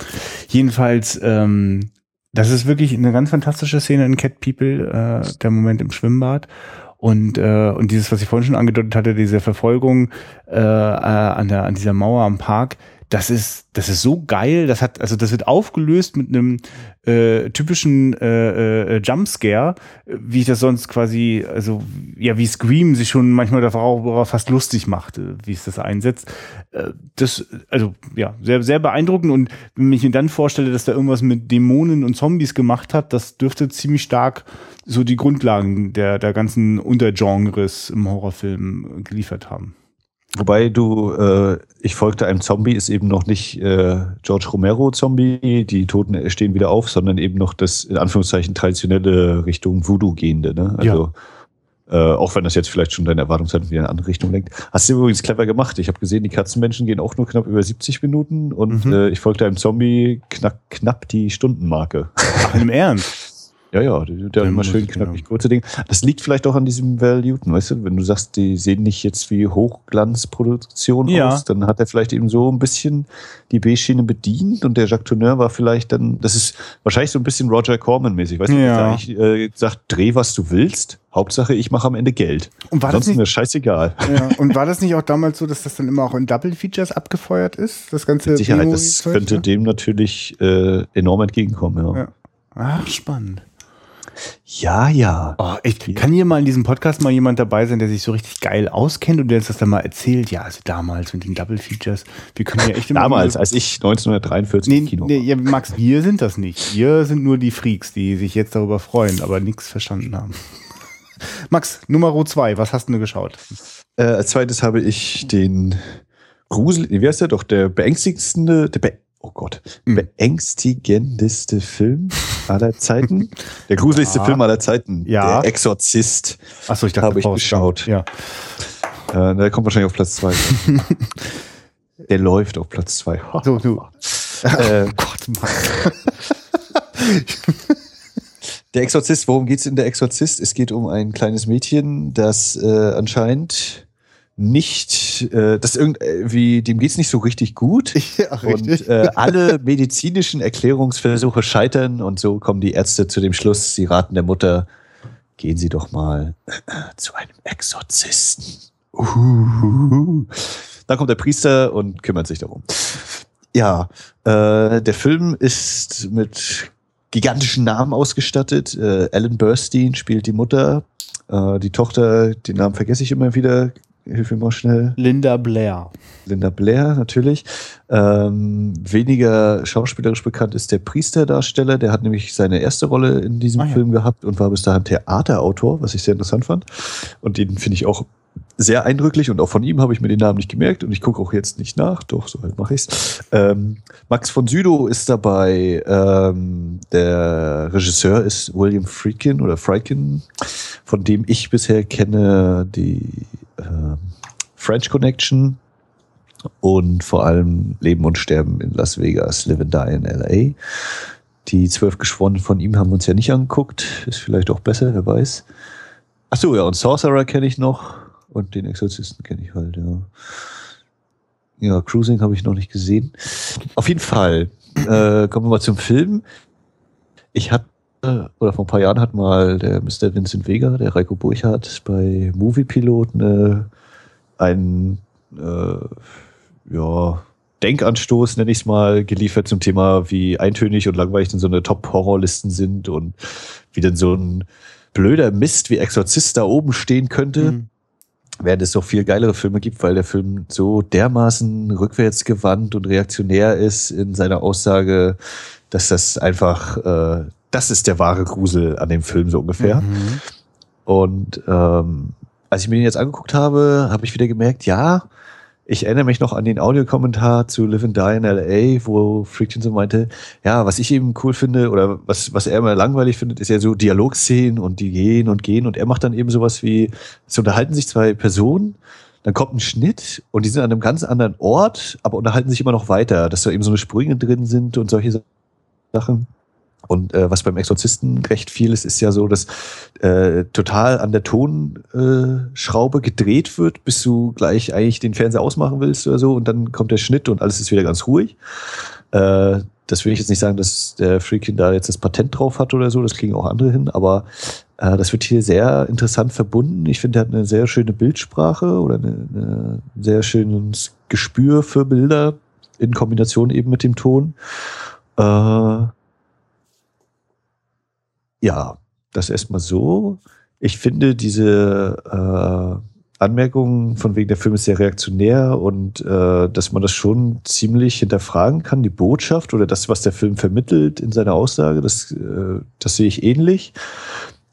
jedenfalls, ähm, das ist wirklich eine ganz fantastische Szene in Cat People, äh, der Moment im Schwimmbad. Und, äh, und dieses, was ich vorhin schon angedeutet hatte, diese Verfolgung äh, äh, an, der, an dieser Mauer am Park, das ist, das ist so geil. Das hat, also das wird aufgelöst mit einem äh, typischen äh, äh, Jumpscare, wie ich das sonst quasi, also ja, wie Scream sich schon manchmal darüber fast lustig macht, wie es das einsetzt. Äh, das, also ja, sehr, sehr beeindruckend. Und wenn ich mir dann vorstelle, dass da irgendwas mit Dämonen und Zombies gemacht hat, das dürfte ziemlich stark so die Grundlagen der, der ganzen Untergenres im Horrorfilm geliefert haben. Wobei du, äh, ich folgte einem Zombie, ist eben noch nicht äh, George Romero Zombie, die Toten stehen wieder auf, sondern eben noch das in Anführungszeichen traditionelle Richtung Voodoo gehende. Ne? Also ja. äh, auch wenn das jetzt vielleicht schon deine Erwartungshaltung wieder in eine andere Richtung lenkt. Hast du übrigens clever gemacht. Ich habe gesehen, die Katzenmenschen gehen auch nur knapp über 70 Minuten und mhm. äh, ich folgte einem Zombie knack, knapp die Stundenmarke. Ach, im Ernst? Ja, ja, der, der immer schön knackig kurze Ding. Das liegt vielleicht auch an diesem Val Newton, weißt du, wenn du sagst, die sehen nicht jetzt wie Hochglanzproduktion ja. aus, dann hat er vielleicht eben so ein bisschen die B-Schiene bedient und der Jacques Tourneur war vielleicht dann, das ist wahrscheinlich so ein bisschen Roger Corman-mäßig, weißt du, ja. äh, sagt, dreh was du willst, Hauptsache ich mache am Ende Geld. Und war Ansonsten das mir scheißegal. Ja. Und war das nicht auch damals so, dass das dann immer auch in Double Features abgefeuert ist, das ganze Mit Sicherheit, das könnte ne? dem natürlich äh, enorm entgegenkommen, ja. ja. Ach, spannend. Ja, ja. Oh, echt, kann hier mal in diesem Podcast mal jemand dabei sein, der sich so richtig geil auskennt und der uns das dann mal erzählt? Ja, also damals mit den Double Features. Wir können ja echt immer Damals, als ich 1943 nee, im Kino nee, ja, Max, wir sind das nicht. Wir sind nur die Freaks, die sich jetzt darüber freuen, aber nichts verstanden haben. Max, Nummer zwei, was hast du geschaut? Äh, als zweites habe ich den Grusel, wie heißt der doch, der beängstigendste, der oh Gott, Hm. beängstigendste Film aller Zeiten. Der gruseligste Ja. Film aller Zeiten. Ja. Der Exorzist. Achso, ich dachte, Habe ich geschaut. Ja. Äh, der kommt wahrscheinlich auf Platz zwei. der läuft auf Platz zwei. So, du. Äh, oh Gott, Max. Der Exorzist, worum geht's in der Exorzist? Es geht um ein kleines Mädchen, das äh, anscheinend nicht, äh, das irgendwie, dem geht's nicht so richtig gut. Ja, Und äh, alle medizinischen Erklärungsversuche scheitern und so kommen die Ärzte zu dem Schluss, sie raten der Mutter, gehen Sie doch mal zu einem Exorzisten. Uhuhu. Dann kommt der Priester und kümmert sich darum. Ja, äh, der Film ist mit gigantischen Namen ausgestattet. Äh, Ellen Burstyn spielt die Mutter. Äh, die Tochter, den Namen vergesse ich immer wieder. Hilf mir mal schnell. Linda Blair. Linda Blair natürlich. Ähm, weniger schauspielerisch bekannt ist der Priesterdarsteller. Der hat nämlich seine erste Rolle in diesem Ah, ja. Film gehabt und war bis dahin Theaterautor, was ich sehr interessant fand. Und den finde ich auch sehr eindrücklich und auch von ihm habe ich mir den Namen nicht gemerkt und ich gucke auch jetzt nicht nach, doch, so halt mache ich's. Ähm, Max von Südow ist dabei, ähm, der Regisseur ist William Friedkin oder Friedkin, von dem ich bisher kenne die ähm, French Connection und vor allem Leben und Sterben in Las Vegas, Live and Die in LA. Die zwölf Geschworenen von ihm haben wir uns ja nicht angeguckt, ist vielleicht auch besser, wer weiß. Ach so, ja, und Sorcerer kenne ich noch und den Exorzisten kenne ich halt, ja. Ja, Cruising habe ich noch nicht gesehen. Auf jeden Fall, äh, kommen wir mal zum Film. Ich hatte, oder vor ein paar Jahren hat mal der Mr. Vincent Vega, der Reiko Burchardt, bei Movie Pilot eine, einen, äh, ja, Denkanstoß, nenne ich es mal, geliefert zum Thema, wie eintönig und langweilig denn so eine Top-Horrorlisten sind und wie denn so ein blöder Mist wie Exorzist da oben stehen könnte. Mhm. Während es noch viel geilere Filme gibt, weil der Film so dermaßen rückwärtsgewandt und reaktionär ist in seiner Aussage, dass das einfach, äh, das ist der wahre Grusel an dem Film so ungefähr. Mhm. Und ähm, als ich mir den jetzt angeguckt habe, habe ich wieder gemerkt, ja, ich erinnere mich noch an den Audiokommentar zu Live and Die in LA, wo Friedkin so meinte, ja, was ich eben cool finde oder was, was er immer langweilig findet, ist ja so Dialogszenen und die gehen und gehen und er macht dann eben sowas wie, es unterhalten sich zwei Personen, dann kommt ein Schnitt und die sind an einem ganz anderen Ort, aber unterhalten sich immer noch weiter, dass da eben so eine Sprünge drin sind und solche Sachen. Und äh, was beim Exorzisten recht viel ist, ist ja so, dass äh, total an der Tonschraube äh, gedreht wird, bis du gleich eigentlich den Fernseher ausmachen willst oder so. Und dann kommt der Schnitt und alles ist wieder ganz ruhig. Äh, das will ich jetzt nicht sagen, dass der Freakin da jetzt das Patent drauf hat oder so. Das kriegen auch andere hin. Aber äh, das wird hier sehr interessant verbunden. Ich finde, er hat eine sehr schöne Bildsprache oder eine sehr schönes Gespür für Bilder in Kombination eben mit dem Ton. Äh, ja, das erstmal so. Ich finde diese äh, Anmerkungen von wegen der Film ist sehr reaktionär und äh, dass man das schon ziemlich hinterfragen kann, die Botschaft oder das, was der Film vermittelt in seiner Aussage, das, äh, das sehe ich ähnlich.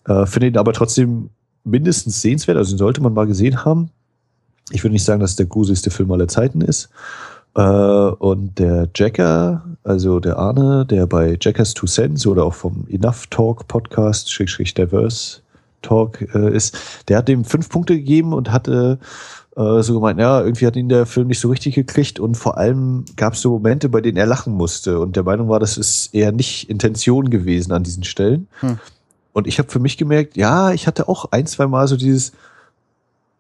Äh, finde ihn aber trotzdem mindestens sehenswert, also sollte man mal gesehen haben. Ich würde nicht sagen, dass es der gruseligste Film aller Zeiten ist. Äh, und der Jacker, also der Arne, der bei Jackers Two Cents oder auch vom Enough Talk Podcast, Schrägstrich Diverse Talk äh, ist, der hat dem fünf Punkte gegeben und hatte äh, so gemeint, ja, irgendwie hat ihn der Film nicht so richtig gekriegt und vor allem gab es so Momente, bei denen er lachen musste und der Meinung war, das ist eher nicht Intention gewesen an diesen Stellen. Hm. Und ich habe für mich gemerkt, ja, ich hatte auch ein, zwei Mal so dieses,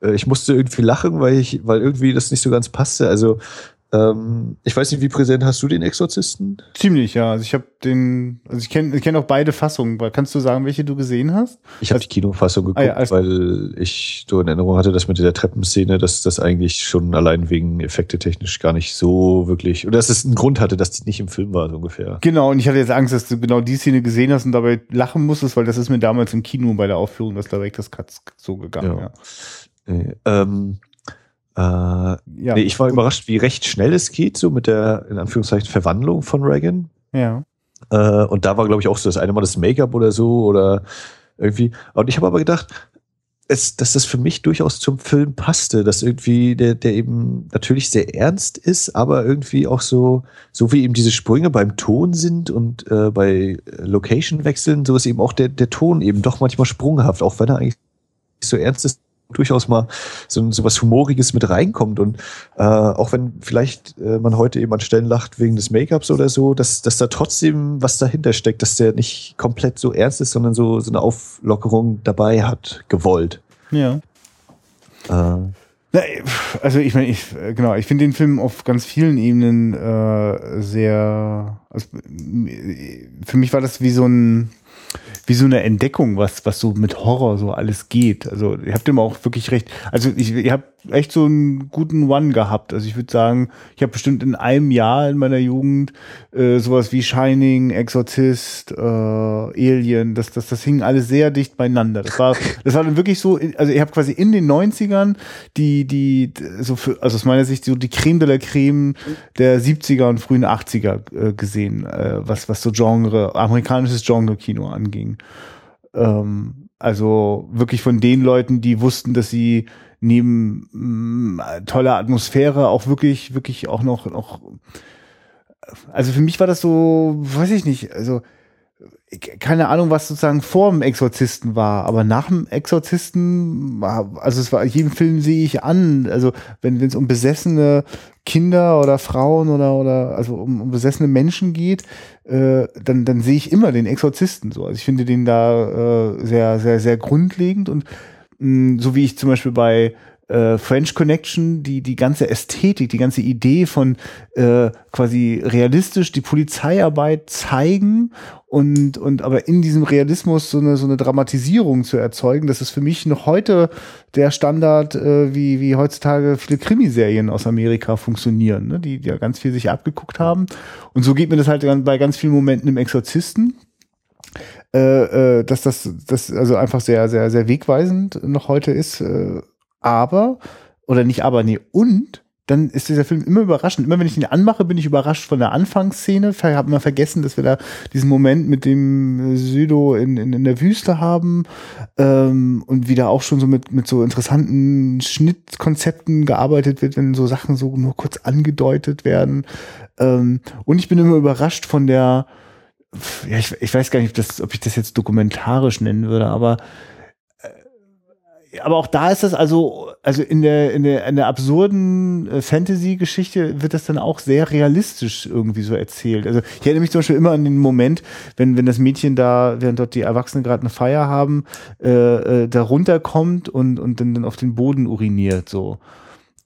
äh, ich musste irgendwie lachen, weil ich, weil irgendwie das nicht so ganz passte. Also ähm, ich weiß nicht, wie präsent hast du den Exorzisten? Ziemlich, ja. Also ich habe den, also ich kenne ich kenn auch beide Fassungen. Kannst du sagen, welche du gesehen hast? Ich habe die Kinofassung geguckt, ah, ja, also weil ich so in Erinnerung hatte, dass mit der Treppenszene, dass das eigentlich schon allein wegen Effekte technisch gar nicht so wirklich, oder dass es einen Grund hatte, dass die nicht im Film war, so ungefähr. Genau, und ich hatte jetzt Angst, dass du genau die Szene gesehen hast und dabei lachen musstest, weil das ist mir damals im Kino bei der Aufführung des Director's Cuts so gegangen, ja. ja. Äh, ähm, äh, ja. Nee, ich war überrascht, wie recht schnell es geht, so mit der, in Anführungszeichen, Verwandlung von Reagan. Ja. Äh, und da war, glaube ich, auch so das eine Mal das Make-up oder so oder irgendwie. Und ich habe aber gedacht, es, dass das für mich durchaus zum Film passte, dass irgendwie der, der eben natürlich sehr ernst ist, aber irgendwie auch so, so wie eben diese Sprünge beim Ton sind und äh, bei Location-Wechseln, so ist eben auch der, der Ton eben doch manchmal sprunghaft, auch wenn er eigentlich so ernst ist, durchaus mal so, so was Humoriges mit reinkommt. Und äh, auch wenn vielleicht äh, man heute eben an Stellen lacht wegen des Make-ups oder so, dass, dass da trotzdem was dahinter steckt, dass der nicht komplett so ernst ist, sondern so, so eine Auflockerung dabei hat, gewollt. Ja. Äh. Also ich meine, ich, genau, ich finde den Film auf ganz vielen Ebenen äh, sehr, also, für mich war das wie so ein, wie so eine Entdeckung, was, was so mit Horror so alles geht. Also ihr habt immer auch wirklich recht. Also ich, ihr habt echt so einen guten One gehabt. Also ich würde sagen, ich habe bestimmt in einem Jahr in meiner Jugend äh, sowas wie Shining, Exorzist, äh, Alien, das, das, das hing alles sehr dicht beieinander. Das war, das war dann wirklich so, also ich habe quasi in den 90ern die, die, so für, also aus meiner Sicht so die Creme de la Creme der 70er und frühen 80er äh, gesehen, äh, was, was so Genre, amerikanisches Genre-Kino anging. Ähm, also wirklich von den Leuten, die wussten, dass sie neben mh, mm, toller Atmosphäre auch wirklich, wirklich auch noch, noch, also für mich war das so, weiß ich nicht, also keine Ahnung, was sozusagen vor dem Exorzisten war, aber nach dem Exorzisten, also es war, jeden Film sehe ich an, also wenn es um besessene Kinder oder Frauen oder, oder also um, um besessene Menschen geht, äh, dann, dann sehe ich immer den Exorzisten so. Also ich finde den da äh, sehr, sehr, sehr grundlegend und mh, mm, so wie ich zum Beispiel bei äh, French Connection, die, die ganze Ästhetik, die ganze Idee von äh, quasi realistisch die Polizeiarbeit zeigen und, und aber in diesem Realismus so eine, so eine Dramatisierung zu erzeugen, das ist für mich noch heute der Standard, äh, wie, wie heutzutage viele Krimiserien aus Amerika funktionieren, ne? die, die ja ganz viel sich abgeguckt haben. Und so geht mir das halt bei ganz vielen Momenten im Exorzisten. Äh, äh, dass das, das also einfach sehr, sehr, sehr wegweisend noch heute ist. Äh, aber, oder nicht aber, nee, und dann ist dieser Film immer überraschend. Immer wenn ich ihn anmache, bin ich überrascht von der Anfangsszene. Ich habe immer vergessen, dass wir da diesen Moment mit dem Südo in, in, in der Wüste haben ähm, und wieder auch schon so mit, mit so interessanten Schnittkonzepten gearbeitet wird, wenn so Sachen so nur kurz angedeutet werden. Ähm, und ich bin immer überrascht von der, ja, ich, ich weiß gar nicht, ob, das, ob ich das jetzt dokumentarisch nennen würde, aber aber auch da ist das also, also in der, in der, in der absurden äh, Fantasy-Geschichte wird das dann auch sehr realistisch irgendwie so erzählt. Also ich erinnere mich zum Beispiel immer an den Moment, wenn, wenn das Mädchen da, während dort die Erwachsenen gerade eine Feier haben, äh, äh, da runterkommt und, und dann, dann auf den Boden uriniert, so.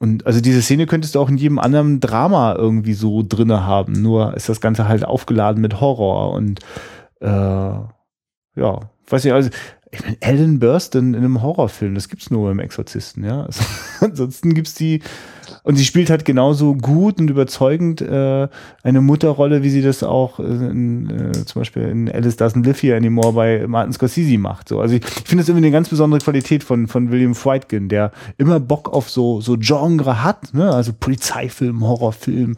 Und also diese Szene könntest du auch in jedem anderen Drama irgendwie so drinne haben. Nur ist das Ganze halt aufgeladen mit Horror und äh, ja, weiß ich, also ich meine, Ellen Burstyn in einem Horrorfilm, das gibt's nur im Exorzisten, ja. Also, ansonsten gibt's die, und sie spielt halt genauso gut und überzeugend äh, eine Mutterrolle, wie sie das auch in, äh, zum Beispiel in Alice Doesn't Live Here Anymore bei Martin Scorsese macht. So. Also ich, ich finde das irgendwie eine ganz besondere Qualität von, von William Friedkin, der immer Bock auf so, so Genre hat, ne? also Polizeifilm, Horrorfilm,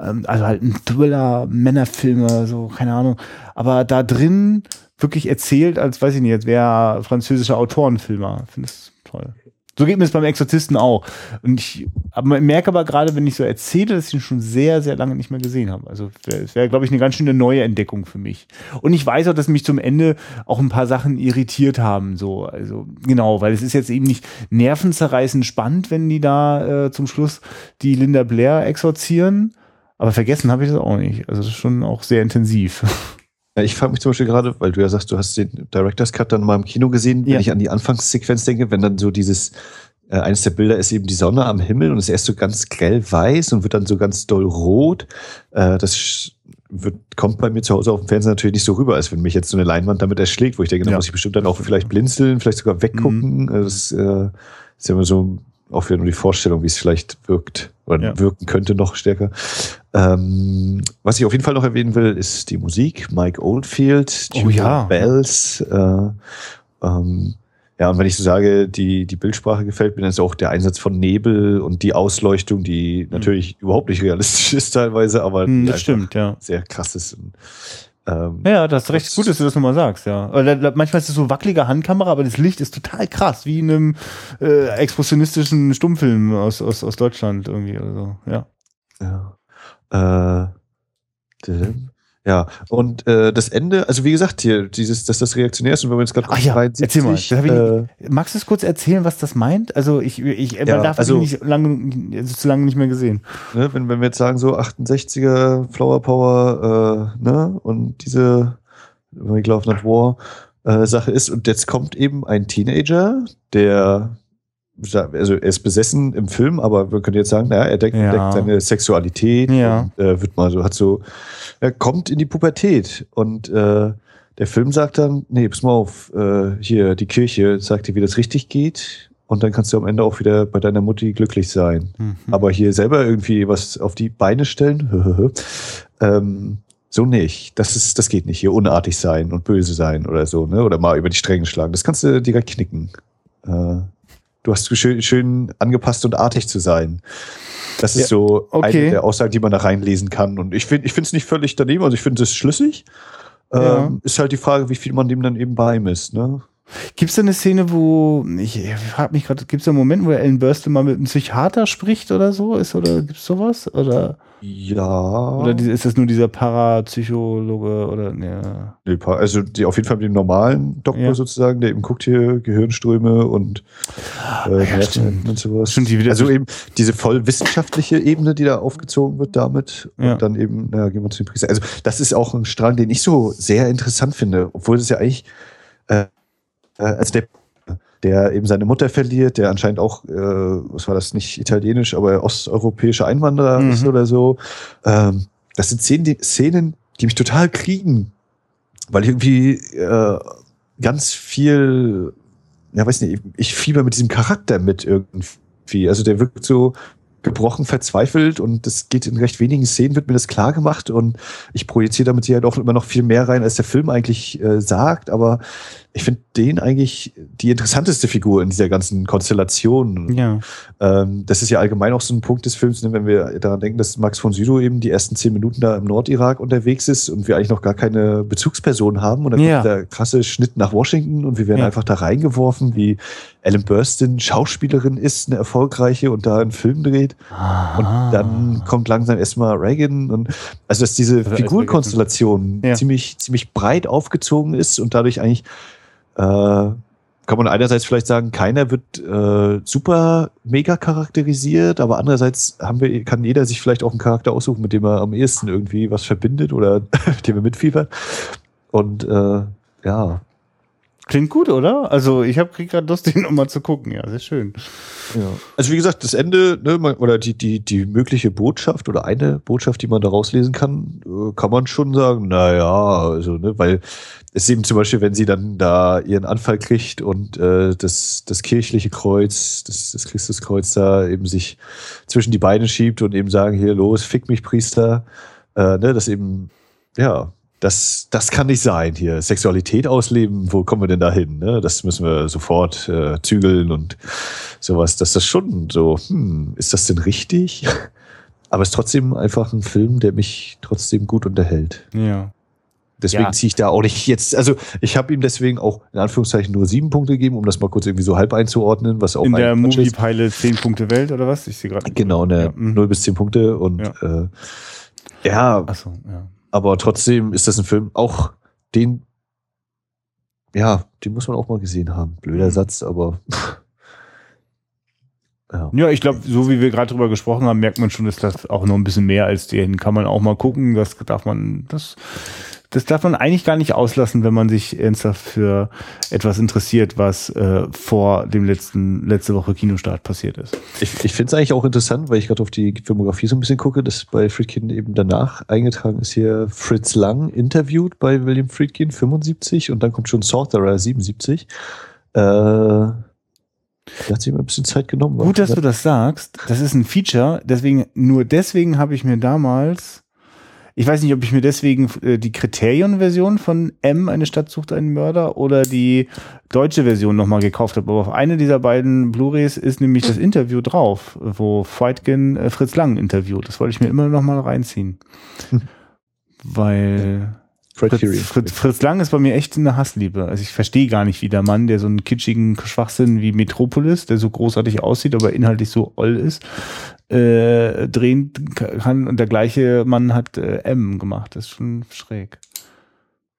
ähm, also halt ein Thriller, Männerfilme, so, keine Ahnung. Aber da drin wirklich erzählt, als weiß ich nicht, als wäre französischer Autorenfilmer. Finde es toll. So geht mir es beim Exorzisten auch. Und ich aber merke aber gerade, wenn ich so erzähle, dass ich ihn schon sehr, sehr lange nicht mehr gesehen habe. Also es wäre, glaube ich, eine ganz schöne neue Entdeckung für mich. Und ich weiß auch, dass mich zum Ende auch ein paar Sachen irritiert haben. So, also genau, weil es ist jetzt eben nicht nervenzerreißend spannend, wenn die da äh, zum Schluss die Linda Blair exorzieren. Aber vergessen habe ich das auch nicht. Also das ist schon auch sehr intensiv. Ja, ich frage mich zum Beispiel gerade, weil du ja sagst, du hast den Director's Cut dann mal im Kino gesehen, wenn ich an die Anfangssequenz denke, wenn dann so dieses, äh, eines der Bilder ist eben die Sonne am Himmel und ist erst so ganz grell weiß und wird dann so ganz doll rot. Äh, das wird, kommt bei mir zu Hause auf dem Fernseher natürlich nicht so rüber, als wenn mich jetzt so eine Leinwand damit erschlägt, wo ich denke, da ja. muss ich bestimmt dann auch vielleicht blinzeln, vielleicht sogar weggucken. Mhm. Das äh, ist ja immer so auch wieder nur die Vorstellung, wie es vielleicht wirkt oder ja. wirken könnte noch stärker. Ähm, was ich auf jeden Fall noch erwähnen will, ist die Musik. Mike Oldfield, oh, ja. Bells. Äh, ähm, ja, und wenn ich so sage, die, die Bildsprache gefällt mir, dann ist auch der Einsatz von Nebel und die Ausleuchtung, die mhm. natürlich überhaupt nicht realistisch ist teilweise, aber mhm, das stimmt, ja. sehr krass ist. Und, ähm, ja, das ist recht gut, dass du das nochmal sagst, ja. Manchmal ist es so wackelige Handkamera, aber das Licht ist total krass, wie in einem äh, expressionistischen Stummfilm aus, aus, aus Deutschland irgendwie oder so, ja. Ja. Äh, ja, und äh, das Ende, also wie gesagt, hier, dieses, dass das reaktionär ist und wenn man jetzt gerade Ach ja, 73, erzähl mal. Äh, magst du es kurz erzählen, was das meint? Also ich, ich ja, darf also, nicht lange, also zu lange nicht mehr gesehen. Ne, wenn, wenn wir jetzt sagen, so 68er Flower Power, äh, ne, und diese We Love Not War äh, Sache ist, und jetzt kommt eben ein Teenager, der also er ist besessen im Film, aber man könnte jetzt sagen, naja, er deckt, ja. deckt seine Sexualität ja. und äh, wird mal so, hat so, er kommt in die Pubertät und äh, der Film sagt dann, nee, pass mal auf, äh, hier, die Kirche sagt dir, wie das richtig geht und dann kannst du am Ende auch wieder bei deiner Mutti glücklich sein. Mhm. Aber hier selber irgendwie was auf die Beine stellen, ähm, so nicht. Das ist, das geht nicht. Hier unartig sein und böse sein oder so, ne? Oder mal über die Stränge schlagen. Das kannst du direkt knicken. Äh, du hast schön, schön angepasst und artig zu sein. Das ist ja, so okay. eine der Aussagen, die man da reinlesen kann. Und ich finde ich finde es nicht völlig daneben, also ich finde es schlüssig. Ja. Ähm, ist halt die Frage, wie viel man dem dann eben beimisst, ne? Gibt es da eine Szene, wo, ich, ich frage mich gerade, gibt es da einen Moment, wo Ellen Burstyn mal mit einem Psychiater spricht oder so? Ist, oder gibt es sowas? Oder? Ja. Oder ist das nur dieser Parapsychologe oder ne? Nee, also die auf jeden Fall mit dem normalen Doktor ja. sozusagen, der eben guckt hier Gehirnströme und äh, ja, stimmt. und sowas. Stimmt, die also eben diese voll wissenschaftliche Ebene, die da aufgezogen wird damit. Ja. Und dann eben, naja, gehen wir zu den Priester. Also das ist auch ein Strang, den ich so sehr interessant finde, obwohl es ja eigentlich äh, äh, also der der eben seine Mutter verliert, der anscheinend auch, äh, was war das, nicht italienisch, aber osteuropäische Einwanderer mhm. ist oder so. Ähm, das sind Szenen die, Szenen, die mich total kriegen, weil ich irgendwie äh, ganz viel, ja weiß nicht, ich fieber mit diesem Charakter mit irgendwie. Also der wirkt so gebrochen, verzweifelt und das geht in recht wenigen Szenen, wird mir das klar gemacht und ich projiziere damit hier halt auch immer noch viel mehr rein, als der Film eigentlich äh, sagt, aber ich finde den eigentlich die interessanteste Figur in dieser ganzen Konstellation. Ja. Ähm, das ist ja allgemein auch so ein Punkt des Films, ne, wenn wir daran denken, dass Max von Sydow eben die ersten zehn Minuten da im Nordirak unterwegs ist und wir eigentlich noch gar keine Bezugsperson haben und dann ja. kommt der krasse Schnitt nach Washington und wir werden ja. einfach da reingeworfen, wie Ellen Burstyn Schauspielerin ist, eine erfolgreiche und da einen Film dreht. Aha. Und dann kommt langsam erstmal Reagan und also dass diese Figurenkonstellation ja. ziemlich, ziemlich breit aufgezogen ist und dadurch eigentlich kann man einerseits vielleicht sagen, keiner wird äh, super mega charakterisiert, aber andererseits haben wir, kann jeder sich vielleicht auch einen Charakter aussuchen, mit dem er am ehesten irgendwie was verbindet oder mit dem er mitfiebert. Und äh, ja, Klingt gut, oder? Also ich habe gerade Lust, den nochmal zu gucken. Ja, sehr schön. Ja. Also wie gesagt, das Ende ne, oder die, die, die mögliche Botschaft oder eine Botschaft, die man da rauslesen kann, äh, kann man schon sagen, naja, also, ne, weil es eben zum Beispiel, wenn sie dann da ihren Anfall kriegt und äh, das, das kirchliche Kreuz, das, das Christuskreuz da eben sich zwischen die Beine schiebt und eben sagen, hier los, fick mich, Priester, äh, ne, das eben, ja, das, das kann nicht sein hier. Sexualität ausleben, wo kommen wir denn da hin? Ne? Das müssen wir sofort äh, zügeln und sowas. Das ist schon so, hm, ist das denn richtig? Aber es ist trotzdem einfach ein Film, der mich trotzdem gut unterhält. Ja. Deswegen ja. ziehe ich da auch nicht jetzt, also ich habe ihm deswegen auch in Anführungszeichen nur sieben Punkte gegeben, um das mal kurz irgendwie so halb einzuordnen, was auch In der Movie Pilot zehn Punkte Welt oder was? Ich sehe gerade. Genau, ne, ja. null bis zehn Punkte und ja. Äh, ja. Ach so, ja. Aber trotzdem ist das ein Film, auch den, ja, den muss man auch mal gesehen haben. Blöder mhm. Satz, aber. ja. ja, ich glaube, so wie wir gerade drüber gesprochen haben, merkt man schon, ist das auch noch ein bisschen mehr als den. Kann man auch mal gucken. Das darf man, das das darf man eigentlich gar nicht auslassen, wenn man sich ernsthaft für etwas interessiert, was äh, vor dem letzten, letzte Woche Kinostart passiert ist. Ich, ich finde es eigentlich auch interessant, weil ich gerade auf die Filmografie so ein bisschen gucke, dass bei Friedkin eben danach eingetragen ist hier Fritz Lang interviewt bei William Friedkin 75 und dann kommt schon Sorcerer 77. Äh, da hat sich immer ein bisschen Zeit genommen. Gut, dass du das sagst. Das ist ein Feature. Deswegen, nur deswegen habe ich mir damals ich weiß nicht, ob ich mir deswegen äh, die Kriterienversion von M, eine Stadt sucht einen Mörder, oder die deutsche Version nochmal gekauft habe. Aber auf eine dieser beiden Blu-rays ist nämlich das Interview drauf, wo Freudgen äh, Fritz Lang interviewt. Das wollte ich mir immer noch mal reinziehen. Weil Fritz, Fritz, Fritz, Lang ist bei mir echt eine Hassliebe. Also ich verstehe gar nicht, wie der Mann, der so einen kitschigen Schwachsinn wie Metropolis, der so großartig aussieht, aber inhaltlich so oll ist, äh, drehen kann. Und der gleiche Mann hat äh, M gemacht. Das ist schon schräg.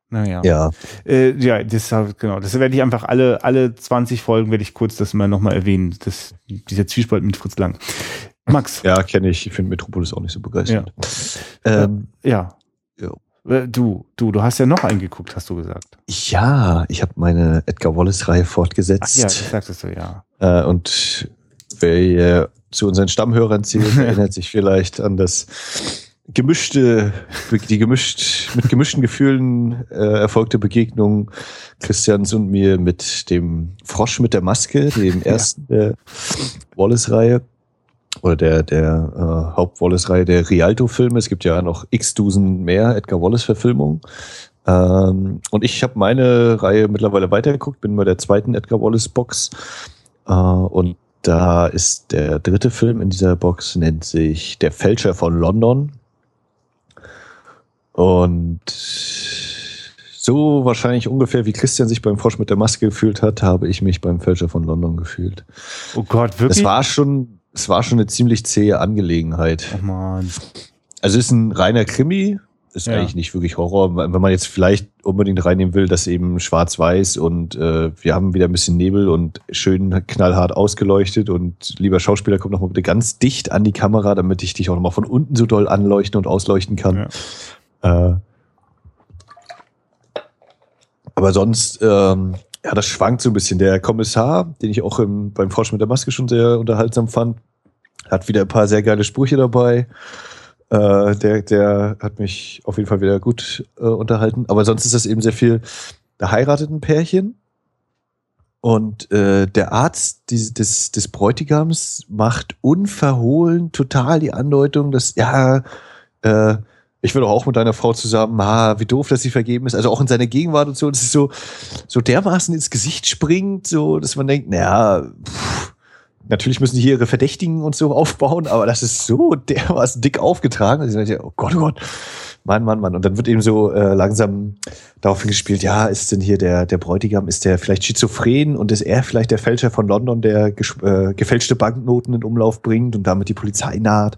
Naja. Ja. Äh, ja, das genau. Das werde ich einfach alle, alle 20 Folgen werde ich kurz das mal nochmal erwähnen. Das, dieser Zwiespalt mit Fritz Lang. Max. Ja, kenne ich. Ich finde Metropolis auch nicht so begeistert. Ja. Ähm, ja. ja. Äh, du, du, du hast ja noch eingeguckt, hast du gesagt. Ja, ich habe meine Edgar Wallace-Reihe fortgesetzt. Ach ja, das sagtest du, ja. Äh, und wer zu unseren Stammhörern zählt, erinnert sich vielleicht an das gemischte, die gemischt, mit gemischten Gefühlen äh, erfolgte Begegnung Christians und mir mit dem Frosch mit der Maske, dem ersten der Wallace-Reihe oder der, der äh, Haupt-Wallace-Reihe der Rialto-Filme. Es gibt ja noch x-Dusen mehr Edgar Wallace-Verfilmungen. Ähm, und ich habe meine Reihe mittlerweile weitergeguckt, bin bei der zweiten Edgar Wallace-Box äh, und da ist der dritte Film in dieser Box, nennt sich Der Fälscher von London. Und so wahrscheinlich ungefähr wie Christian sich beim Frosch mit der Maske gefühlt hat, habe ich mich beim Fälscher von London gefühlt. Oh Gott, wirklich? Es war schon, es war schon eine ziemlich zähe Angelegenheit. Oh man. Also es ist ein reiner Krimi, ist ja. eigentlich nicht wirklich Horror. Wenn man jetzt vielleicht unbedingt reinnehmen will, dass eben schwarz-weiß und äh, wir haben wieder ein bisschen Nebel und schön knallhart ausgeleuchtet und lieber Schauspieler, komm noch mal bitte ganz dicht an die Kamera, damit ich dich auch noch mal von unten so doll anleuchten und ausleuchten kann. Ja. Äh, aber sonst ähm, ja, das schwankt so ein bisschen. Der Kommissar, den ich auch im, beim Forsch mit der Maske schon sehr unterhaltsam fand, hat wieder ein paar sehr geile Sprüche dabei. Äh, der, der hat mich auf jeden Fall wieder gut äh, unterhalten. Aber sonst ist das eben sehr viel, da heiratet ein Pärchen und äh, der Arzt des, des, des Bräutigams macht unverhohlen total die Andeutung, dass, ja, äh, ich will doch auch mit deiner Frau zusammen, ha, wie doof, dass sie vergeben ist. Also auch in seiner Gegenwart und so, das ist so, so dermaßen ins Gesicht springt, so, dass man denkt, naja, pff, natürlich müssen die hier ihre Verdächtigen und so aufbauen, aber das ist so dermaßen dick aufgetragen. Also ich dachte, oh Gott, oh Gott. Mann, Mann, Mann. Und dann wird eben so äh, langsam darauf gespielt, ja, ist denn hier der, der Bräutigam, ist der vielleicht schizophren und ist er vielleicht der Fälscher von London, der äh, gefälschte Banknoten in Umlauf bringt und damit die Polizei naht?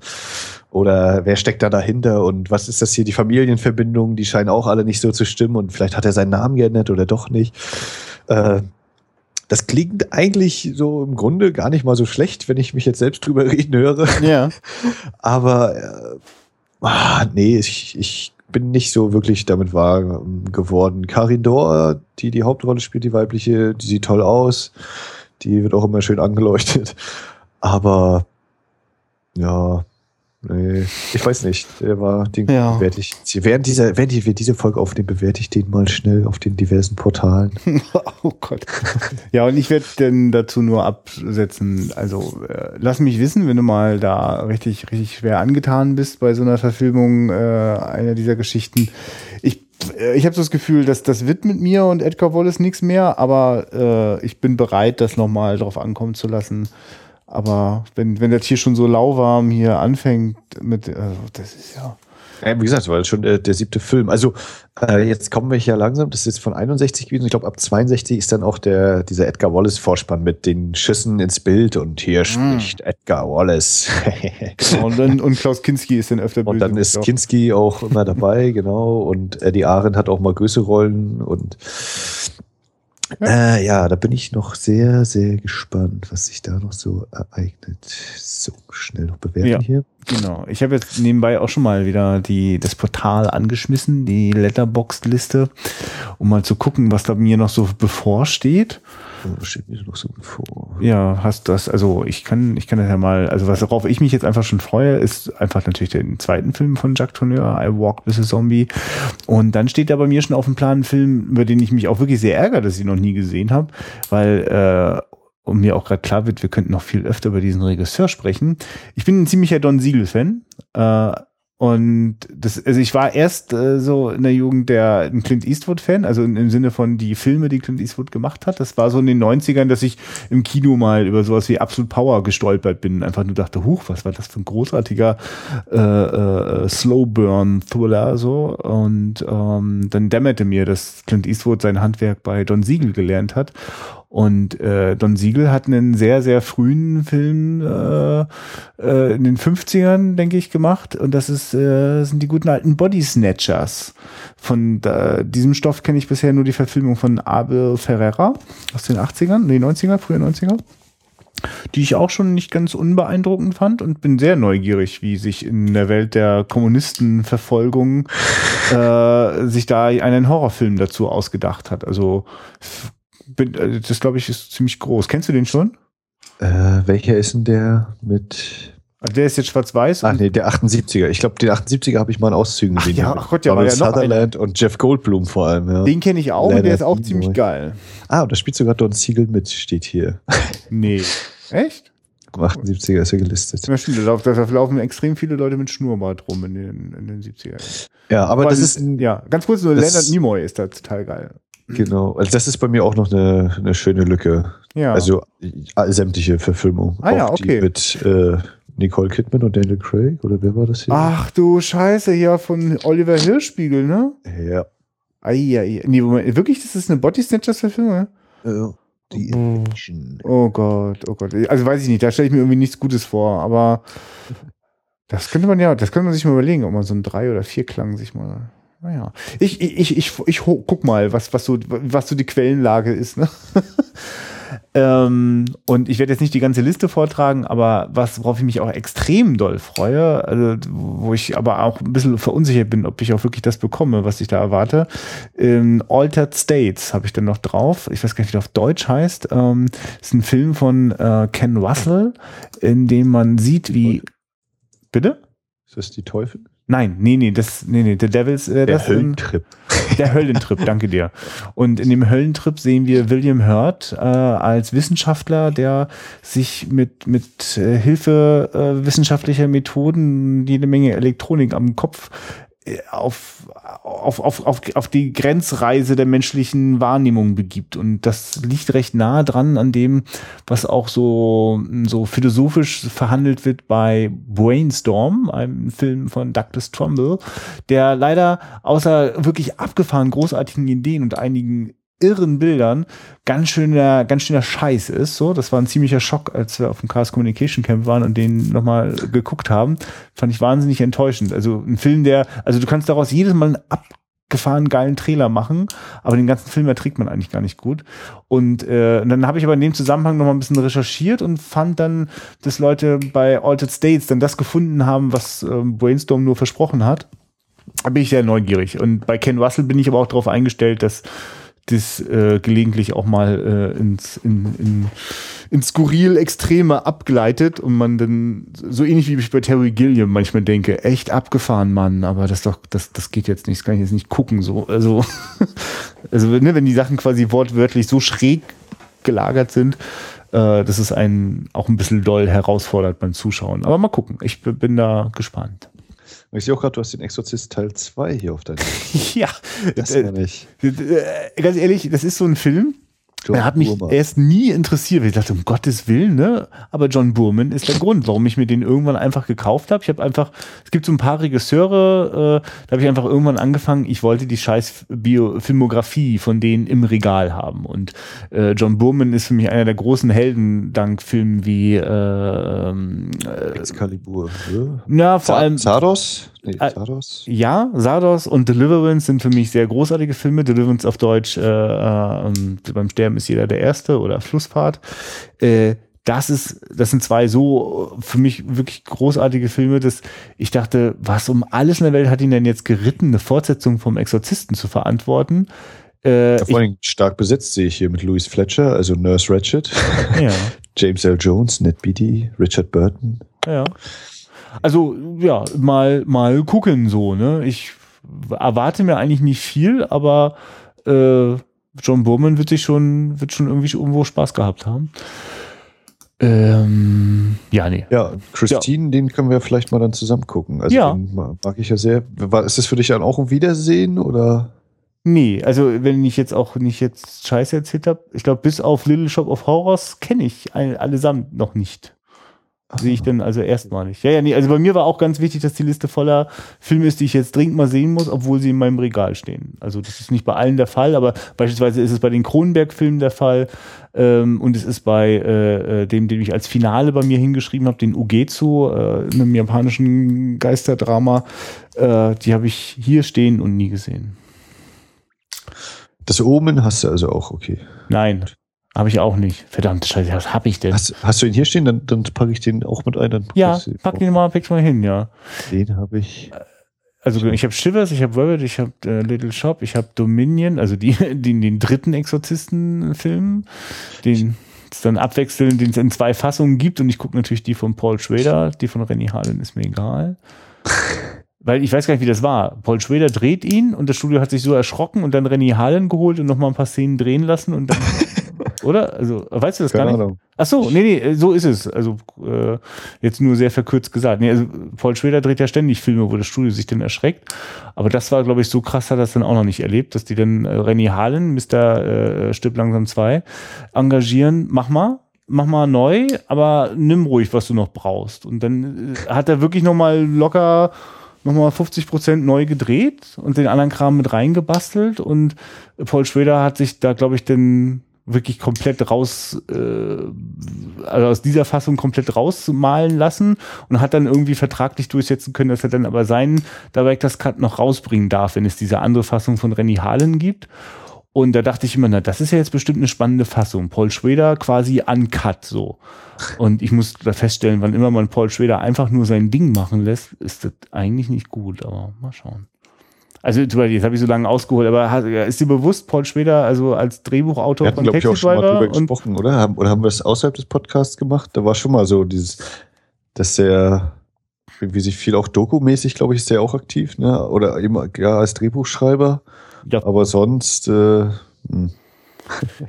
Oder wer steckt da dahinter und was ist das hier, die Familienverbindungen, die scheinen auch alle nicht so zu stimmen und vielleicht hat er seinen Namen geändert oder doch nicht. Äh, das klingt eigentlich so im Grunde gar nicht mal so schlecht, wenn ich mich jetzt selbst drüber reden höre. Ja. Aber äh, ah, nee, ich, ich bin nicht so wirklich damit warm geworden. Karin Dor, die die Hauptrolle spielt, die weibliche, die sieht toll aus. Die wird auch immer schön angeleuchtet. Aber ja, Nee, ich weiß nicht. Der war, den Ja. bewerte ich. Während dieser, während wir diese Folge aufnehmen, bewerte ich den mal schnell auf den diversen Portalen. oh Gott. Ja, und ich werde denn dazu nur absetzen. Also äh, lass mich wissen, wenn du mal da richtig, richtig schwer angetan bist bei so einer Verfilmung äh, einer dieser Geschichten. Ich, äh, ich habe so das Gefühl, dass das wird mit mir und Edgar Wallace nichts mehr, aber äh, ich bin bereit, das nochmal drauf ankommen zu lassen. Aber wenn, wenn das hier schon so lauwarm hier anfängt mit, also das ist ja. Ja, wie gesagt, war schon der, der siebte Film. Also äh, jetzt kommen wir ja langsam, das ist jetzt von 61 gewesen. Ich glaube, ab 62 ist dann auch der dieser Edgar Wallace Vorspann mit den Schüssen ins Bild und hier spricht Edgar Wallace. Genau, und, dann, und Klaus Kinski ist dann öfter und dann ist Ja. Kinski auch immer dabei, genau. Und Eddie Arendt hat auch mal größere Rollen und äh, ja, da bin ich noch sehr, sehr gespannt, was sich da noch so ereignet. So, schnell noch bewerten Ja. hier. Genau. Ich habe jetzt nebenbei auch schon mal wieder die, das Portal angeschmissen, die Letterboxd-Liste, um mal zu gucken, was da mir noch so bevorsteht. Was steht mir noch so bevor? Ja, hast das, also ich kann, ich kann das ja mal, also was worauf ich mich jetzt einfach schon freue, ist einfach natürlich den zweiten Film von Jacques Tourneur, I Walk with a Zombie. Und dann steht da bei mir schon auf dem Plan ein Film, über den ich mich auch wirklich sehr ärgere, dass ich ihn noch nie gesehen habe, weil äh, und mir auch gerade klar wird, wir könnten noch viel öfter über diesen Regisseur sprechen. Ich bin ein ziemlicher Don Siegel-Fan. Äh, und das, also ich war erst äh, so in der Jugend der ein Clint Eastwood-Fan, also im, im Sinne von die Filme, die Clint Eastwood gemacht hat. Das war so in den 90ern, dass ich im Kino mal über sowas wie Absolute Power gestolpert bin. Einfach nur dachte, huch, was war das für ein großartiger äh, äh, Slow-Burn-Thriller so. Und ähm, dann dämmerte mir, dass Clint Eastwood sein Handwerk bei Don Siegel gelernt hat. Und äh, Don Siegel hat einen sehr, sehr frühen Film äh, äh, in den 50ern, denke ich, gemacht. Und das ist, äh, sind die guten alten Body Snatchers. Von äh, diesem Stoff kenne ich bisher nur die Verfilmung von Abel Ferreira aus den 80ern, nee, 90er, frühe 90er. Die ich auch schon nicht ganz unbeeindruckend fand und bin sehr neugierig, wie sich in der Welt der Kommunistenverfolgung äh, sich da einen Horrorfilm dazu ausgedacht hat. Also bin, äh, das glaube ich ist ziemlich groß. Kennst du den schon? Äh, welcher ist denn der mit. Also der ist jetzt schwarz-weiß. Ach nee, der 78er. Ich glaube, den 78er habe ich mal in Auszügen gesehen. ja, ach Gott, ja, war ja Sutherland und Jeff Goldblum vor allem. Ja. Den kenne ich auch und der Leonard ist auch Nimoy. ziemlich geil. Ah, und da spielt sogar Don Siegel mit, steht hier. Nee. Echt? Am 78er ist er gelistet. Ja, stimmt. Da da laufen extrem viele Leute mit Schnurrbart rum in den, in den 70er. Ja, aber das Weil- ist ein, ja, ganz kurz nur, das- Leonard Nimoy ist da total geil. Genau. Also das ist bei mir auch noch eine, eine schöne Lücke. Ja. Also äh, sämtliche Verfilmungen. Ah ja, okay. Mit äh, Nicole Kidman und Daniel Craig oder wer war das hier? Ach du Scheiße, hier von Oliver Hirschspiegel, ne? Ja. Eieiei. Nee, Moment, wirklich, das ist eine Body Snatchers Verfilmung? ja? Äh, Die Oh. Invasion. Oh Gott, oh Gott. Also weiß ich nicht, da stelle ich mir irgendwie nichts Gutes vor, aber das könnte man ja, das könnte man sich mal überlegen, ob man so einen Drei- oder Vier-Klang sich mal. Naja. Ich, ich, ich, ich, ich guck mal, was, was so, was so die Quellenlage ist, ne? Ähm, und ich werde jetzt nicht die ganze Liste vortragen, aber was, worauf ich mich auch extrem doll freue, also, wo ich aber auch ein bisschen verunsichert bin, ob ich auch wirklich das bekomme, was ich da erwarte. Ähm, Altered States habe ich dann noch drauf. Ich weiß gar nicht, wie der auf Deutsch heißt. Ähm, ist ein Film von äh, Ken Russell, in dem man sieht, wie. Bitte? Ist das die Teufel? Nein, nee, nee, das, nee, nee, The Devils, äh, Der das Höllentrip. der Höllentrip, danke dir. Und in dem Höllentrip sehen wir William Hurt äh, als Wissenschaftler, der sich mit, mit äh, Hilfe äh, wissenschaftlicher Methoden jede Menge Elektronik am Kopf äh, auf, auf, auf, auf, auf die Grenzreise der menschlichen Wahrnehmung begibt. Und das liegt recht nah dran an dem, was auch so, so philosophisch verhandelt wird bei Brainstorm, einem Film von Douglas Trumbull, der leider außer wirklich abgefahren großartigen Ideen und einigen irren Bildern ganz schöner, ganz schöner Scheiß ist. So, das war ein ziemlicher Schock, als wir auf dem Chaos Communication Camp waren und den nochmal geguckt haben. Fand ich wahnsinnig enttäuschend. Also ein Film, der, also du kannst daraus jedes Mal einen abgefahrenen geilen Trailer machen, aber den ganzen Film erträgt man eigentlich gar nicht gut. Und, äh, und dann habe ich aber in dem Zusammenhang nochmal ein bisschen recherchiert und fand dann, dass Leute bei Altered States dann das gefunden haben, was äh, Brainstorm nur versprochen hat. Da bin ich sehr neugierig. Und bei Ken Russell bin ich aber auch darauf eingestellt, dass das äh, gelegentlich auch mal äh, ins, in, in, ins skurril Extreme abgleitet und man dann, so ähnlich wie ich bei Terry Gilliam manchmal denke, echt abgefahren, Mann, aber das doch, das, das geht jetzt nicht, das kann ich jetzt nicht gucken, so, also, also, ne, wenn die Sachen quasi wortwörtlich so schräg gelagert sind, äh, das ist einen auch ein bisschen doll herausfordert beim Zuschauen. Aber mal gucken, ich bin da gespannt. Und ich sehe auch gerade, du hast den Exorzist Teil 2 hier auf deiner ja, Das äh, ja nicht. äh, ganz ehrlich, das ist so ein Film, John er hat mich Burman. erst nie interessiert. Ich dachte, um Gottes Willen, ne? Aber John Burman ist der Grund, warum ich mir den irgendwann einfach gekauft habe. Ich habe einfach, es gibt so ein paar Regisseure, äh, da habe ich einfach irgendwann angefangen, ich wollte die scheiß Bio Filmografie von denen im Regal haben. Und äh, John Burman ist für mich einer der großen Helden, dank Filmen wie äh, ähm, äh, Excalibur. Ja. na, vor allem Zardos? Nee, Äh, Zardos? ja, Sardos und Deliverance sind für mich sehr großartige Filme. Deliverance auf Deutsch, äh, äh, beim Sterben ist jeder der Erste oder Flussfahrt. Äh, das ist, das sind zwei so für mich wirklich großartige Filme, dass ich dachte, was um alles in der Welt hat ihn denn jetzt geritten, eine Fortsetzung vom Exorzisten zu verantworten? Äh, Ja, vor allem stark besetzt sehe ich hier mit Louis Fletcher, also Nurse Ratched, ich, ja. James L. Jones, Ned Beatty, Richard Burton. Ja. Also, ja, mal, mal gucken so, ne? Ich erwarte mir eigentlich nicht viel, aber äh, John Burman wird sich schon, wird schon irgendwie irgendwo Spaß gehabt haben. Ähm, ja, nee. Ja, Christine, den können wir vielleicht mal dann zusammen gucken. Also Ja. den ma- mag ich ja sehr. Ist das für dich dann auch ein Wiedersehen oder? Nee, also wenn ich jetzt auch nicht jetzt Scheiße erzählt habe, ich glaube, bis auf Little Shop of Horrors kenne ich all, allesamt noch nicht. Sehe ich dann also erstmalig. Ja, ja, nee, also bei mir war auch ganz wichtig, dass die Liste voller Filme ist, die ich jetzt dringend mal sehen muss, obwohl sie in meinem Regal stehen. Also das ist nicht bei allen der Fall, aber beispielsweise ist es bei den Kronenberg-Filmen der Fall ähm, und es ist bei äh, äh, dem, den ich als Finale bei mir hingeschrieben habe, den Ugetsu, äh, einem japanischen Geisterdrama, äh, die habe ich hier stehen und nie gesehen. Das Omen hast du also auch, okay. Nein, habe ich auch nicht. Verdammt, Scheiße, was habe ich denn? Hast, hast du ihn hier stehen? Dann, dann packe ich den auch mit ein. Dann ja, pack den mal, pack mal hin, ja. Den habe ich. Also ich habe Shivers, ich habe Rabbit, ich habe äh, Little Shop, ich habe Dominion, also die, den, den dritten Exorzisten-Film, den es dann abwechselnd den es in zwei Fassungen gibt und ich gucke natürlich die von Paul Schrader, die von Rennie Harlan ist mir egal. Weil ich weiß gar nicht, wie das war. Paul Schrader dreht ihn und das Studio hat sich so erschrocken und dann Rennie Harlan geholt und nochmal ein paar Szenen drehen lassen und dann, oder? Also, weißt du das Keine gar nicht? Ahnung. Ach so, nee, nee, so ist es. Also äh, jetzt nur sehr verkürzt gesagt. Nee, also Paul Schrader dreht ja ständig Filme, wo das Studio sich dann erschreckt. Aber das war, glaube ich, so krass hat er das dann auch noch nicht erlebt, dass die dann äh, Renny Harlan, Mr. Äh, Stipp langsam 2, engagieren. Mach mal, mach mal neu, aber nimm ruhig, was du noch brauchst. Und dann äh, hat er wirklich noch mal locker nochmal 50 Prozent neu gedreht und den anderen Kram mit reingebastelt und Paul Schrader hat sich da, glaube ich, dann wirklich komplett raus, äh, also aus dieser Fassung komplett rausmalen lassen und hat dann irgendwie vertraglich durchsetzen können, dass er dann aber seinen Director's Cut noch rausbringen darf, wenn es diese andere Fassung von Rennie Harlan gibt. Und da dachte ich immer, na, das ist ja jetzt bestimmt eine spannende Fassung. Paul Schweder quasi uncut so. Und ich muss da feststellen, wann immer man Paul Schweder einfach nur sein Ding machen lässt, ist das eigentlich nicht gut, aber mal schauen. Also jetzt habe ich so lange ausgeholt, aber ist dir bewusst, Paul Schweder, also als Drehbuchautor wir hatten, von Taxi ich, auch schon mal drüber gesprochen, oder? Haben, oder haben wir es außerhalb des Podcasts gemacht? Da war schon mal so dieses, dass der wie sich viel auch dokumäßig, glaube ich, ist der auch aktiv, ne? Oder eben ja als Drehbuchschreiber. Ja. Aber sonst äh, hm.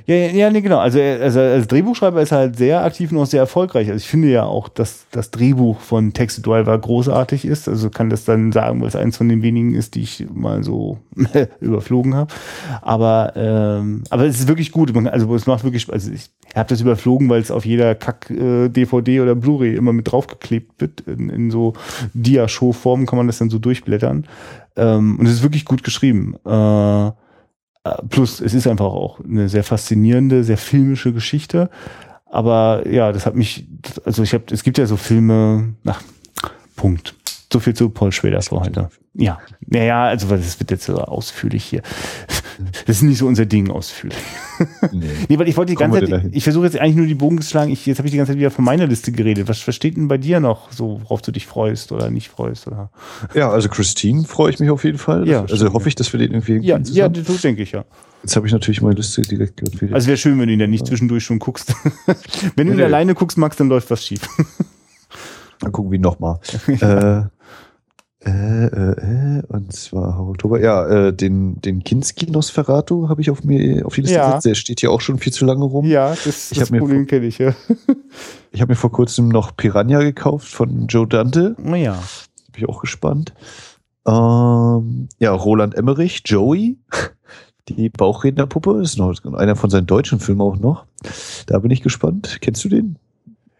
Ja, ja, ja, nee, genau. Also, also als Drehbuchschreiber ist er halt sehr aktiv und auch sehr erfolgreich. Also ich finde ja auch, dass das Drehbuch von Taxi Driver großartig ist. Also kann das dann sagen, weil es eins von den wenigen ist, die ich mal so überflogen habe. Aber ähm, aber es ist wirklich gut. Also es macht wirklich, also ich habe das überflogen, weil es auf jeder Kack-DVD äh, oder Blu-ray immer mit draufgeklebt wird. In, in so Dia-Show-Form kann man das dann so durchblättern. Ähm, und es ist wirklich gut geschrieben. Äh, plus, es ist einfach auch eine sehr faszinierende, sehr filmische Geschichte. Aber ja, das hat mich, also ich habe, es gibt ja so Filme, ach, Punkt. So viel zu Paul Schweder für heute. Ja, naja, also das wird jetzt so ausführlich hier. Das ist nicht so unser Ding ausführlich. Nee, nee weil ich wollte die ganze Zeit, ich versuche jetzt eigentlich nur die Bogen zu schlagen. Ich, jetzt habe ich die ganze Zeit wieder von meiner Liste geredet. Was, was steht denn bei dir noch, so worauf du dich freust oder nicht freust? Oder? Ja, also Christine freue ich mich auf jeden Fall. Ja, also stimmt, hoffe ich, dass wir den irgendwie Ja, ja das denke ich ja. Jetzt habe ich natürlich meine Liste direkt. Also wäre schön, wenn du ihn dann nicht zwischendurch schon guckst. wenn du ihn nee. alleine guckst, Max, dann läuft was schief. Dann gucken wir nochmal. äh, äh, äh, äh, und zwar Oktober. Ja, äh, den, den Kinski Nosferatu habe ich auf mir auf die Liste ja. gesetzt. Der steht hier auch schon viel zu lange rum. Ja, das, ich das Problem kenne ich, ja. ich habe mir vor kurzem noch Piranha gekauft von Joe Dante. Ja. Bin ich auch gespannt. Ähm, ja, Roland Emmerich, Joey. Die Bauchrednerpuppe ist noch einer von seinen deutschen Filmen auch noch. Da bin ich gespannt. Kennst du den?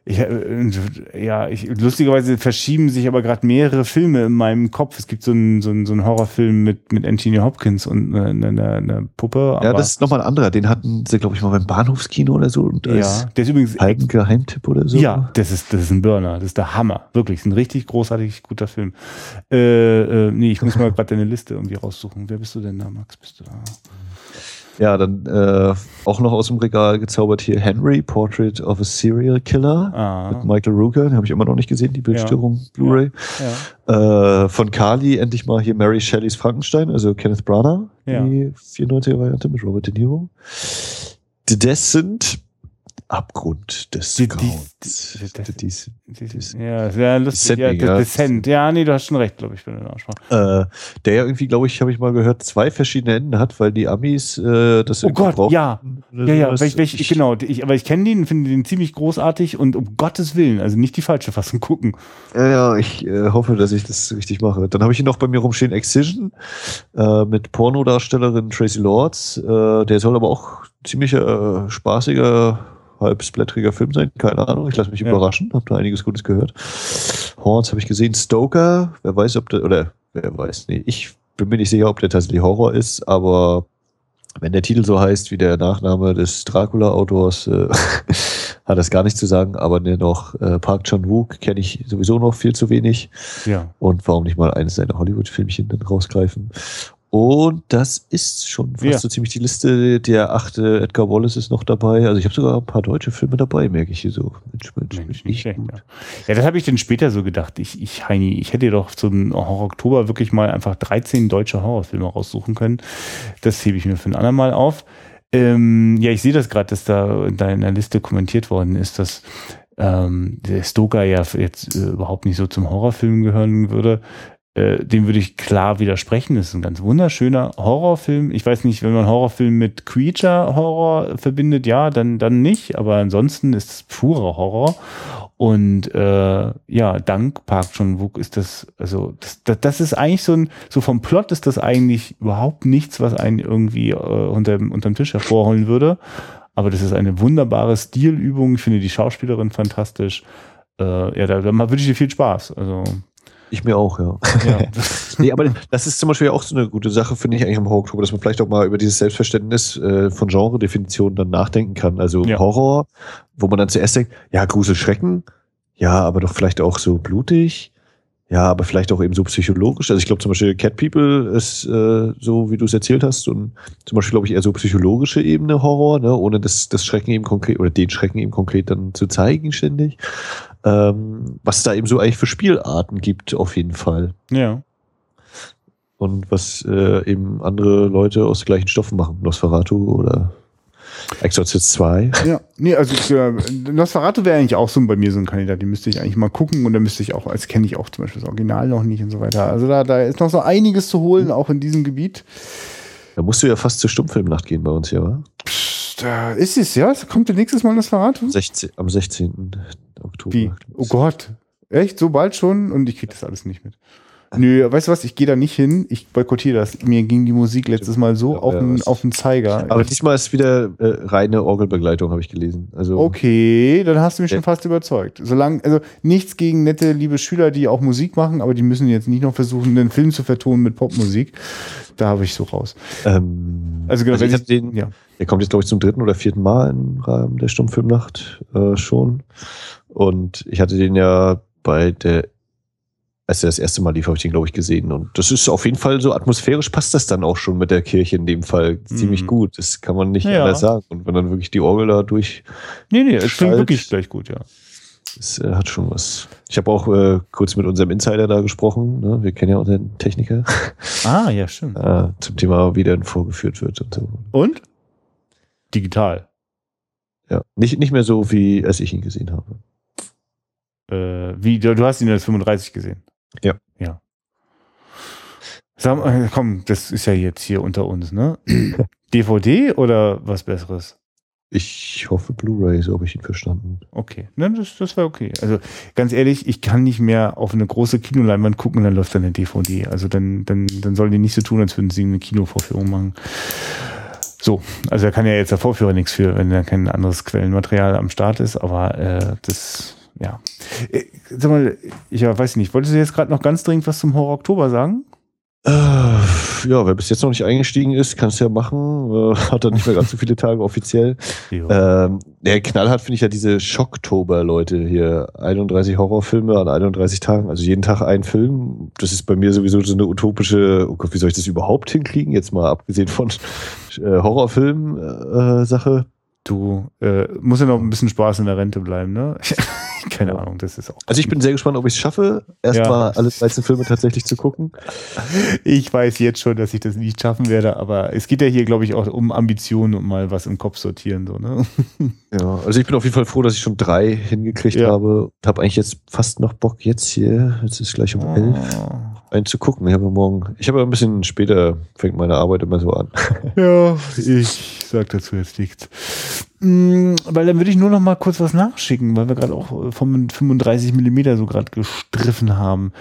Ich, äh, ja, ich, lustigerweise verschieben sich aber gerade mehrere Filme in meinem Kopf. Es gibt so einen, so einen, so einen Horrorfilm mit, mit Anthony Hopkins und eine, eine, eine Puppe. ja, das ist nochmal ein anderer. Den hatten sie, glaube ich, mal beim Bahnhofskino oder so. Und ja, der ist übrigens. Ein Geheimtipp oder so. Ja, das ist, das ist ein Burner. Das ist der Hammer. Wirklich. Ist ein richtig großartig guter Film. Äh, äh, nee, ich muss mal gerade deine Liste irgendwie raussuchen. Wer bist du denn da, Max? Bist du da? Ja, dann äh, auch noch aus dem Regal gezaubert hier Henry, Portrait of a Serial Killer ah. mit Michael Rooker, den habe ich immer noch nicht gesehen, die Bildstörung ja. Blu-ray. Ja. Ja. Äh, von Carly endlich mal hier Mary Shelleys Frankenstein, also Kenneth Branagh, die 94er Variante mit Robert De Niro. The Descent, Abgrund des die, Grauens. Ja, sehr lustig. Ja, ja, Descent. Ja, nee, du hast schon recht, glaube ich, bin in der Aussprache. Äh, der ja irgendwie, glaube ich, habe ich mal gehört, zwei verschiedene Enden hat, weil die Amis äh, das Oh Gott, brauchen. ja. Ja, ja, welch, welch, ich, genau. Ich, aber ich kenne den, finde den ziemlich großartig und um Gottes Willen, also nicht die falsche Fassung gucken. Ja, ja, ich äh, hoffe, dass ich das richtig mache. Dann habe ich ihn noch bei mir rumstehen, Excision, äh, mit Pornodarstellerin Tracy Lords. Äh, der soll aber auch ziemlich äh, spaßiger halb splatteriger Film sein, keine Ahnung. Ich lasse mich ja. überraschen, habe da einiges Gutes gehört. Horns habe ich gesehen, Stoker, wer weiß, ob der, oder wer weiß, nee, ich bin mir nicht sicher, ob der tatsächlich Horror ist, aber wenn der Titel so heißt wie der Nachname des Dracula-Autors, äh, hat das gar nichts zu sagen, aber dennoch äh, Park Chan-wook kenne ich sowieso noch viel zu wenig. Ja. Und warum nicht mal eines seiner Hollywood-Filmchen dann rausgreifen? Und das ist schon fast ja. so ziemlich die Liste. Der achte Edgar Wallace ist noch dabei. Also ich habe sogar ein paar deutsche Filme dabei, merke ich hier so. Mensch, Mensch, Mensch nicht schlecht, gut. Ja. ja, das habe ich dann später so gedacht. Ich, ich, Heini, ich hätte doch zum Horror-Oktober wirklich mal einfach 13 deutsche Horrorfilme raussuchen können. Das hebe ich mir für ein andermal auf. Ähm, ja, ich sehe das gerade, dass da in deiner Liste kommentiert worden ist, dass ähm, der Stoker ja jetzt äh, überhaupt nicht so zum Horrorfilm gehören würde äh, dem würde ich klar widersprechen. Das ist ein ganz wunderschöner Horrorfilm. Ich weiß nicht, wenn man Horrorfilm mit Creature-Horror verbindet, ja, dann, dann nicht. Aber ansonsten ist es purer Horror. Und äh, ja, dank Park Chan Wook ist das, also das, das, das ist eigentlich so ein, so vom Plot ist das eigentlich überhaupt nichts, was einen irgendwie äh, unterm, unterm Tisch hervorholen würde. Aber das ist eine wunderbare Stilübung. Ich finde die Schauspielerin fantastisch. Äh, ja, da, da macht wirklich viel Spaß. Also ich mir auch, ja. ja. nee, aber das ist zum Beispiel auch so eine gute Sache, finde ich eigentlich am Horror-Oktober, dass man vielleicht auch mal über dieses Selbstverständnis äh, von Genre-Definitionen dann nachdenken kann. Also ja. Horror, wo man dann zuerst denkt, ja, Grusel, Schrecken, ja, aber doch vielleicht auch so blutig. Ja, aber vielleicht auch eben so psychologisch. Also ich glaube zum Beispiel Cat People ist äh, so, wie du es erzählt hast, und zum Beispiel glaube ich eher so psychologische Ebene Horror, ne, ohne das, das Schrecken eben konkret oder den Schrecken eben konkret dann zu zeigen ständig. Ähm, was da eben so eigentlich für Spielarten gibt, auf jeden Fall. Ja. Und was äh, eben andere Leute aus gleichen Stoffen machen, Nosferatu oder Exorcist 2. Ja, nee, also äh, Nosferatu wäre eigentlich auch so bei mir so ein Kandidat, den müsste ich eigentlich mal gucken und da müsste ich auch, als kenne ich auch zum Beispiel das Original noch nicht und so weiter. Also da, da ist noch so einiges zu holen, auch in diesem Gebiet. Da musst du ja fast zur Stummfilmnacht gehen bei uns hier, wa? Psst, da ist es, ja? Kommt der nächstes Mal Nosferatu? 16, am 16. Oktober. Wie? Oh Gott. Echt? So bald schon? Und ich kriege das alles nicht mit. Nö, weißt du was, ich gehe da nicht hin, ich boykottiere das. Mir ging die Musik letztes Mal so auf, den, auf den Zeiger. Aber diesmal ist wieder äh, reine Orgelbegleitung, habe ich gelesen. Also okay, dann hast du mich schon fast überzeugt. Solange, also nichts gegen nette, liebe Schüler, die auch Musik machen, aber die müssen jetzt nicht noch versuchen, einen Film zu vertonen mit Popmusik. Da habe ich so raus. Ähm, also genau, also ich, ich den, ja. der kommt jetzt, glaube ich, zum dritten oder vierten Mal im Rahmen der Stummfilmnacht äh, schon. Und ich hatte den ja bei der als er das erste Mal lief, habe ich den, glaube ich, gesehen. Und das ist auf jeden Fall so atmosphärisch passt das dann auch schon mit der Kirche in dem Fall mhm. ziemlich gut. Das kann man nicht ja. anders sagen. Und wenn dann wirklich die Orgel da durch. Nee, nee, es klingt wirklich gleich gut, ja. Es äh, hat schon was. Ich habe auch äh, kurz mit unserem Insider da gesprochen. Ne? Wir kennen ja unseren Techniker. Ah, ja, stimmt. äh, zum Thema, wie der vorgeführt wird und so. Und? Digital. Ja, nicht, nicht mehr so, wie als ich ihn gesehen habe. Äh, wie, du, du hast ihn als 35 gesehen? Ja. Ja. Sag mal, komm, das ist ja jetzt hier unter uns, ne? DVD oder was Besseres? Ich hoffe Blu-ray, so habe ich ihn verstanden. Okay, ne, das, das war okay. Also ganz ehrlich, ich kann nicht mehr auf eine große Kinoleinwand gucken und dann läuft da eine DVD. Also dann, dann, dann sollen die nicht so tun, als würden sie eine Kinovorführung machen. So, also da kann ja jetzt der Vorführer nichts für, wenn da kein anderes Quellenmaterial am Start ist, aber äh, das ja. Äh, sag mal, ich weiß nicht, wolltest du jetzt gerade noch ganz dringend was zum Horror Oktober sagen? Äh, ja, wer bis jetzt noch nicht eingestiegen ist, kann es ja machen. Äh, hat er nicht mehr ganz so viele Tage offiziell. Ähm, der Knall hat, finde ich, ja diese Schocktober, Leute hier. 31 Horrorfilme an 31 Tagen, also jeden Tag ein Film. Das ist bei mir sowieso so eine utopische, oh Gott, wie soll ich das überhaupt hinkriegen? Jetzt mal abgesehen von äh, Horrorfilm-Sache. Äh, du äh, musst ja noch ein bisschen Spaß in der Rente bleiben, ne? Keine Ahnung, das ist auch. Also ich bin sehr gespannt, ob ich es schaffe, erstmal ja. alle 13 Filme tatsächlich zu gucken. Ich weiß jetzt schon, dass ich das nicht schaffen werde, aber es geht ja hier, glaube ich, auch um Ambitionen und mal was im Kopf sortieren. So, ne? Ja, also ich bin auf jeden Fall froh, dass ich schon drei hingekriegt ja. habe. Habe eigentlich jetzt fast noch Bock, jetzt hier, jetzt ist gleich um oh. elf, einen zu gucken. Ich habe morgen, ich habe ein bisschen später, fängt meine Arbeit immer so an. Ja, ich sag dazu jetzt nichts. Mm, weil dann würde ich nur noch mal kurz was nachschicken, weil wir gerade auch vom 35 Millimeter so gerade gestriffen haben.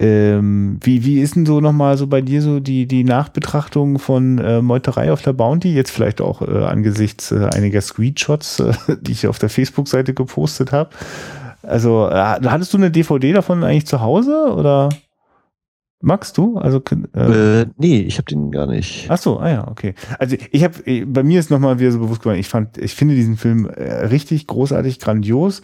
Ähm, wie, wie ist denn so nochmal so bei dir so die, die Nachbetrachtung von äh, Meuterei auf der Bounty? Jetzt vielleicht auch äh, angesichts äh, einiger Screenshots, äh, die ich auf der Facebook-Seite gepostet habe. Also, äh, hattest du eine DVD davon eigentlich zu Hause oder? Magst du? Also äh, äh, nee, ich habe den gar nicht. Ach so, ah ja, okay. Also ich habe, bei mir ist nochmal wieder so bewusst geworden. Ich fand, ich finde diesen Film äh, richtig großartig, grandios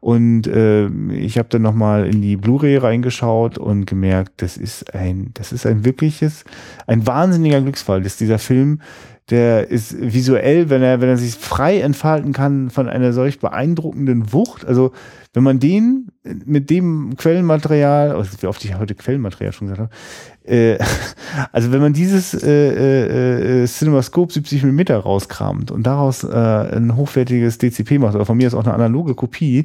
und äh, ich habe dann nochmal in die Blu-ray reingeschaut und gemerkt, das ist ein, das ist ein wirkliches, ein wahnsinniger Glücksfall, dass dieser Film der ist visuell, wenn er, wenn er sich frei entfalten kann, von einer solch beeindruckenden Wucht. Also wenn man den mit dem Quellenmaterial, oh, wie oft ich heute Quellenmaterial schon gesagt habe, äh, also wenn man dieses äh, äh, äh CinemaScope 70 mm rauskramt und daraus äh, ein hochwertiges DCP macht, oder von mir ist auch eine analoge Kopie,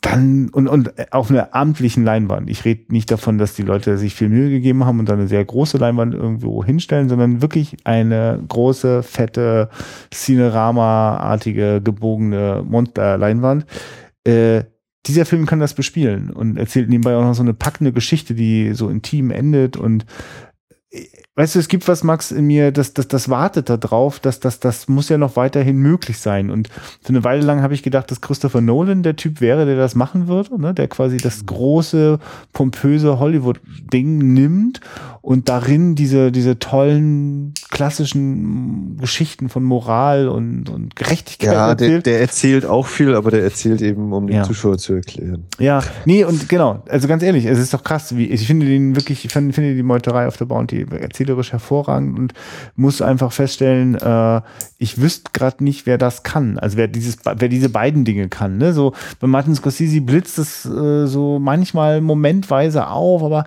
dann und, und auf einer amtlichen Leinwand. Ich rede nicht davon, dass die Leute sich viel Mühe gegeben haben und dann eine sehr große Leinwand irgendwo hinstellen, sondern wirklich eine große, fette, Cinerama-artige, gebogene Monster-Leinwand. Äh, dieser Film kann das bespielen und erzählt nebenbei auch noch so eine packende Geschichte, die so intim endet und weißt du, es gibt was, Max, in mir, das, das, das wartet da drauf, dass das, das muss ja noch weiterhin möglich sein. Und für eine Weile lang habe ich gedacht, dass Christopher Nolan der Typ wäre, der das machen würde, ne? der quasi das große, pompöse Hollywood-Ding nimmt und darin diese, diese tollen klassischen Geschichten von Moral und, und Gerechtigkeit ja, erzählt. Der, der erzählt auch viel, aber der erzählt eben, um den ja. Zuschauer zu erklären. Ja, nee, und genau, also ganz ehrlich, es ist doch krass, wie, ich finde den wirklich, ich finde, finde die Meuterei auf der Bounty erzählerisch hervorragend und muss einfach feststellen, äh, ich wüsste gerade nicht, wer das kann. Also wer dieses, wer diese beiden Dinge kann. Ne? So bei Martin Scorsese blitzt es äh, so manchmal momentweise auf, aber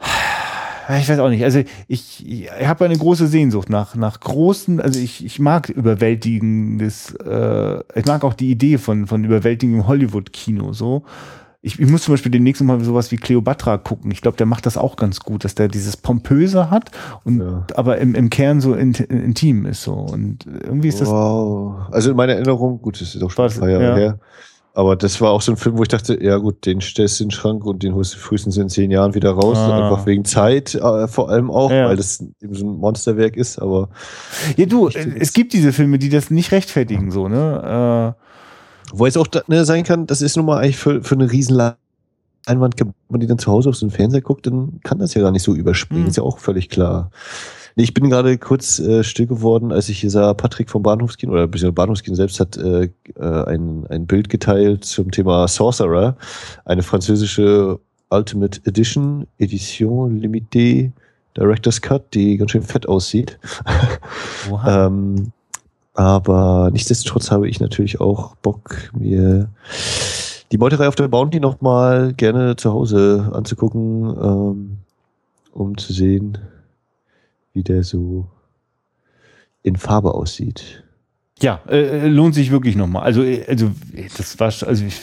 ich weiß auch nicht. Also ich, ich habe eine große Sehnsucht nach nach großen. Also ich, ich mag überwältigendes. Äh, ich mag auch die Idee von von überwältigendem Hollywood-Kino so. Ich, ich muss zum Beispiel demnächst mal sowas wie Cleopatra gucken. Ich glaube, der macht das auch ganz gut, dass der dieses Pompöse hat und ja. aber im, im Kern so in, in, intim ist so. Und irgendwie ist das. Wow. Also in meiner Erinnerung, gut, das ist auch schon ein paar Jahre ja. her. Aber das war auch so ein Film, wo ich dachte, ja gut, den stellst du in den Schrank und den holst du frühestens in zehn Jahren wieder raus. Ah. Einfach wegen Zeit, äh, vor allem auch, ja. weil das eben so ein Monsterwerk ist, aber. Ja, du, es gibt diese Filme, die das nicht rechtfertigen, so, ne? Äh, wo es auch ne, sein kann, das ist nun mal eigentlich für, für eine riesen Leinwand, wenn man die dann zu Hause auf so einen Fernseher guckt, dann kann das ja gar nicht so überspringen. Mhm. Ist ja auch völlig klar. Nee, ich bin gerade kurz äh, still geworden, als ich hier sah, Patrick vom Bahnhofskino, oder beziehungsweise Bahnhofskino selbst hat äh, äh, ein, ein Bild geteilt zum Thema Sorcerer, eine französische Ultimate Edition, Edition Limitée Director's Cut, die ganz schön fett aussieht. ähm, aber nichtsdestotrotz habe ich natürlich auch Bock, mir die Meuterei auf der Bounty nochmal gerne zu Hause anzugucken, ähm, um zu sehen, wie der so in Farbe aussieht. Ja, äh, lohnt sich wirklich nochmal. Also, äh, also das war, also ich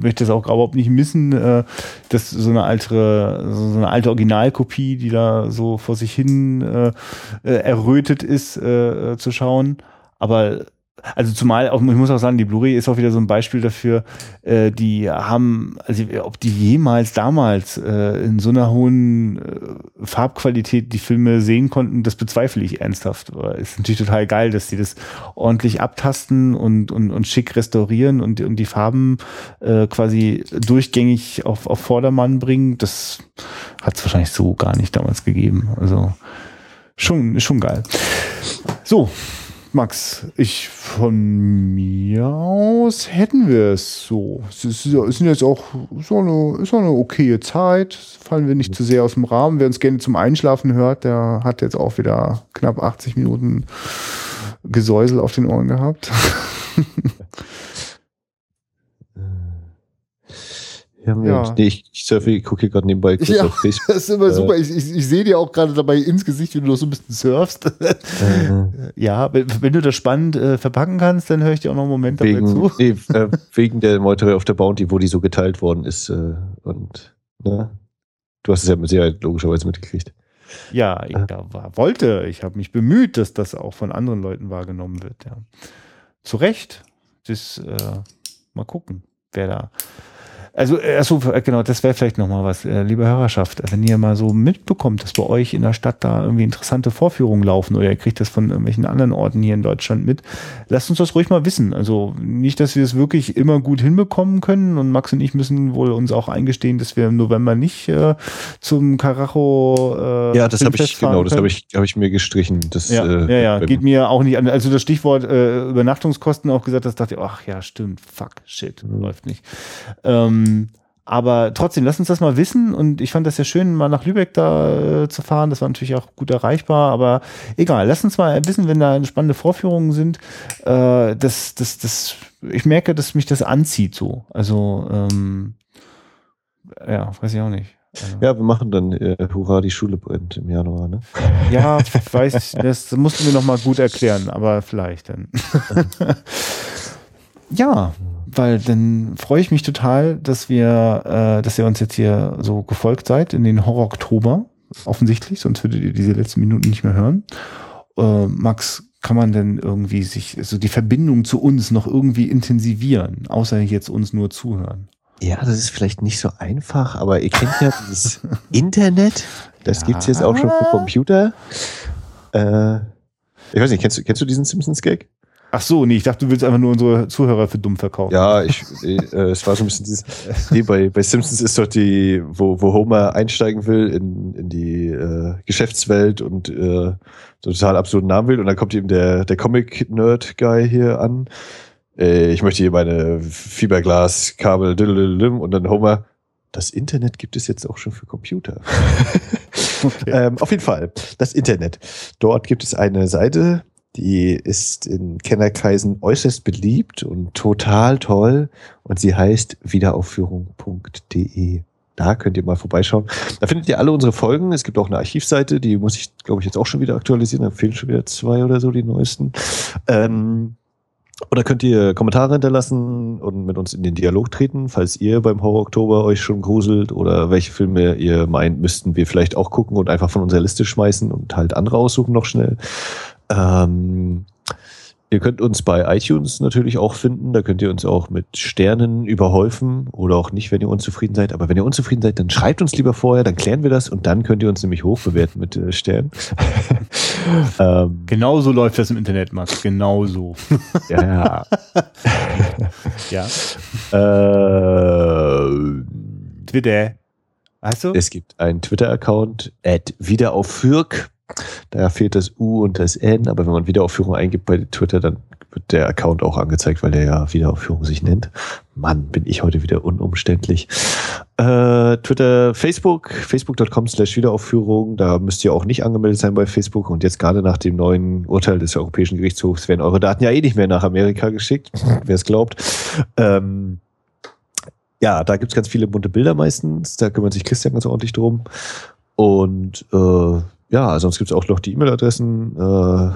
möchte das auch überhaupt nicht missen, äh, dass so eine alte, so eine alte Originalkopie, die da so vor sich hin äh, äh errötet ist, äh, zu schauen. Aber also zumal, ich muss auch sagen, die Blu-ray ist auch wieder so ein Beispiel dafür, äh, die haben, also ob die jemals damals äh, in so einer hohen äh, Farbqualität die Filme sehen konnten, das bezweifle ich ernsthaft. Aber ist natürlich total geil, dass die das ordentlich abtasten und, und, und schick restaurieren und, und die Farben äh, quasi durchgängig auf, auf Vordermann bringen. Das hat es wahrscheinlich so gar nicht damals gegeben. Also schon, schon geil. So, Max, ich von mir aus hätten wir es so. Es ist, ist jetzt auch so eine, ist auch eine okaye Zeit. Fallen wir nicht zu sehr aus dem Rahmen. Wer uns gerne zum Einschlafen hört, der hat jetzt auch wieder knapp 80 Minuten Gesäusel auf den Ohren gehabt. Ja, ja. Nee, ich, ich surfe, ich gucke hier gerade nebenbei kurz ja, auf Facebook. Das ist immer äh, super. Ich, ich, ich sehe dir auch gerade dabei ins Gesicht, wie du noch so ein bisschen surfst. Äh, ja, wenn, wenn, du das spannend äh, verpacken kannst, dann höre ich dir auch noch einen Moment wegen, dabei zu. Nee, äh, wegen der Meuterei auf der Bounty, wo die so geteilt worden ist. Äh, und ne? du hast es ja mit Sicherheit logischerweise mitgekriegt. Ja, ich da war, wollte. Ich habe mich bemüht, dass das auch von anderen Leuten wahrgenommen wird. Ja. Zu Recht. Das, äh, mal gucken, wer da also, äh, achso, äh, genau, das wäre vielleicht nochmal was, äh, liebe Hörerschaft, wenn ihr mal so mitbekommt, dass bei euch in der Stadt da irgendwie interessante Vorführungen laufen oder ihr kriegt das von irgendwelchen anderen Orten hier in Deutschland mit, lasst uns das ruhig mal wissen. Also nicht, dass wir es wirklich immer gut hinbekommen können und Max und ich müssen wohl uns auch eingestehen, dass wir im November nicht äh, zum Karacho äh, Ja, das habe ich, genau, das habe ich, hab ich mir gestrichen. Das, ja, äh, ja, ja, geht mir auch nicht an. Also das Stichwort äh, Übernachtungskosten auch gesagt, das dachte ich, ach ja, stimmt, fuck, shit, mhm. läuft nicht. Ähm, ähm, aber trotzdem, lass uns das mal wissen. Und ich fand das ja schön, mal nach Lübeck da äh, zu fahren. Das war natürlich auch gut erreichbar. Aber egal, lass uns mal wissen, wenn da spannende Vorführungen sind. Äh, das, das, das, ich merke, dass mich das anzieht so. Also, ähm, ja, weiß ich auch nicht. Also. Ja, wir machen dann äh, Hurra, die Schule brennt im Januar, ne? Ja, ich weiß, das musst du mir noch mal gut erklären, aber vielleicht dann. ja, weil dann freue ich mich total, dass wir, äh, dass ihr uns jetzt hier so gefolgt seid in den Horror Oktober. Offensichtlich, sonst würdet ihr diese letzten Minuten nicht mehr hören. Äh, Max, kann man denn irgendwie sich, so die Verbindung zu uns noch irgendwie intensivieren, außer jetzt uns nur zuhören? Ja, das ist vielleicht nicht so einfach, aber ihr kennt ja dieses Internet. Das ja. gibt's jetzt auch schon für Computer. Äh, ich weiß nicht, kennst du, kennst du diesen Simpsons-Gag? Ach so, nee, ich dachte, du willst einfach nur unsere Zuhörer für dumm verkaufen. Ja, ich, äh, es war so ein bisschen dieses, nee, bei, bei Simpsons ist doch die, wo, wo Homer einsteigen will in, in die äh, Geschäftswelt und äh, so total absurden Namen will und dann kommt ihm der, der Comic-Nerd-Guy hier an. Äh, ich möchte hier meine Fiberglas-Kabel und dann Homer, das Internet gibt es jetzt auch schon für Computer. Okay. ähm, auf jeden Fall, das Internet. Dort gibt es eine Seite, die ist in Kennerkreisen äußerst beliebt und total toll und sie heißt wiederaufführung.de. Da könnt ihr mal vorbeischauen. Da findet ihr alle unsere Folgen. Es gibt auch eine Archivseite, die muss ich, glaube ich, jetzt auch schon wieder aktualisieren. Da fehlen schon wieder zwei oder so, die neuesten. Ähm, oder könnt ihr Kommentare hinterlassen und mit uns in den Dialog treten, falls ihr beim Horror Oktober euch schon gruselt oder welche Filme ihr meint, müssten wir vielleicht auch gucken und einfach von unserer Liste schmeißen und halt andere aussuchen noch schnell. Ähm, ihr könnt uns bei iTunes natürlich auch finden. Da könnt ihr uns auch mit Sternen überhäufen oder auch nicht, wenn ihr unzufrieden seid. Aber wenn ihr unzufrieden seid, dann schreibt uns lieber vorher, dann klären wir das und dann könnt ihr uns nämlich hochbewerten mit äh, Sternen. ähm, genau so läuft das im Internet, Max. Genau so. ja. ja. Äh, Twitter. Also? Es gibt einen Twitter-Account, at wiederaufführk. Da fehlt das U und das N, aber wenn man Wiederaufführung eingibt bei Twitter, dann wird der Account auch angezeigt, weil der ja Wiederaufführung sich nennt. Mann, bin ich heute wieder unumständlich. Äh, Twitter, Facebook, facebook.com slash Wiederaufführung. Da müsst ihr auch nicht angemeldet sein bei Facebook. Und jetzt gerade nach dem neuen Urteil des Europäischen Gerichtshofs werden eure Daten ja eh nicht mehr nach Amerika geschickt, wer es glaubt. Ähm, ja, da gibt's ganz viele bunte Bilder meistens. Da kümmert sich Christian ganz ordentlich drum. Und äh, ja, sonst gibt es auch noch die E-Mail-Adressen äh,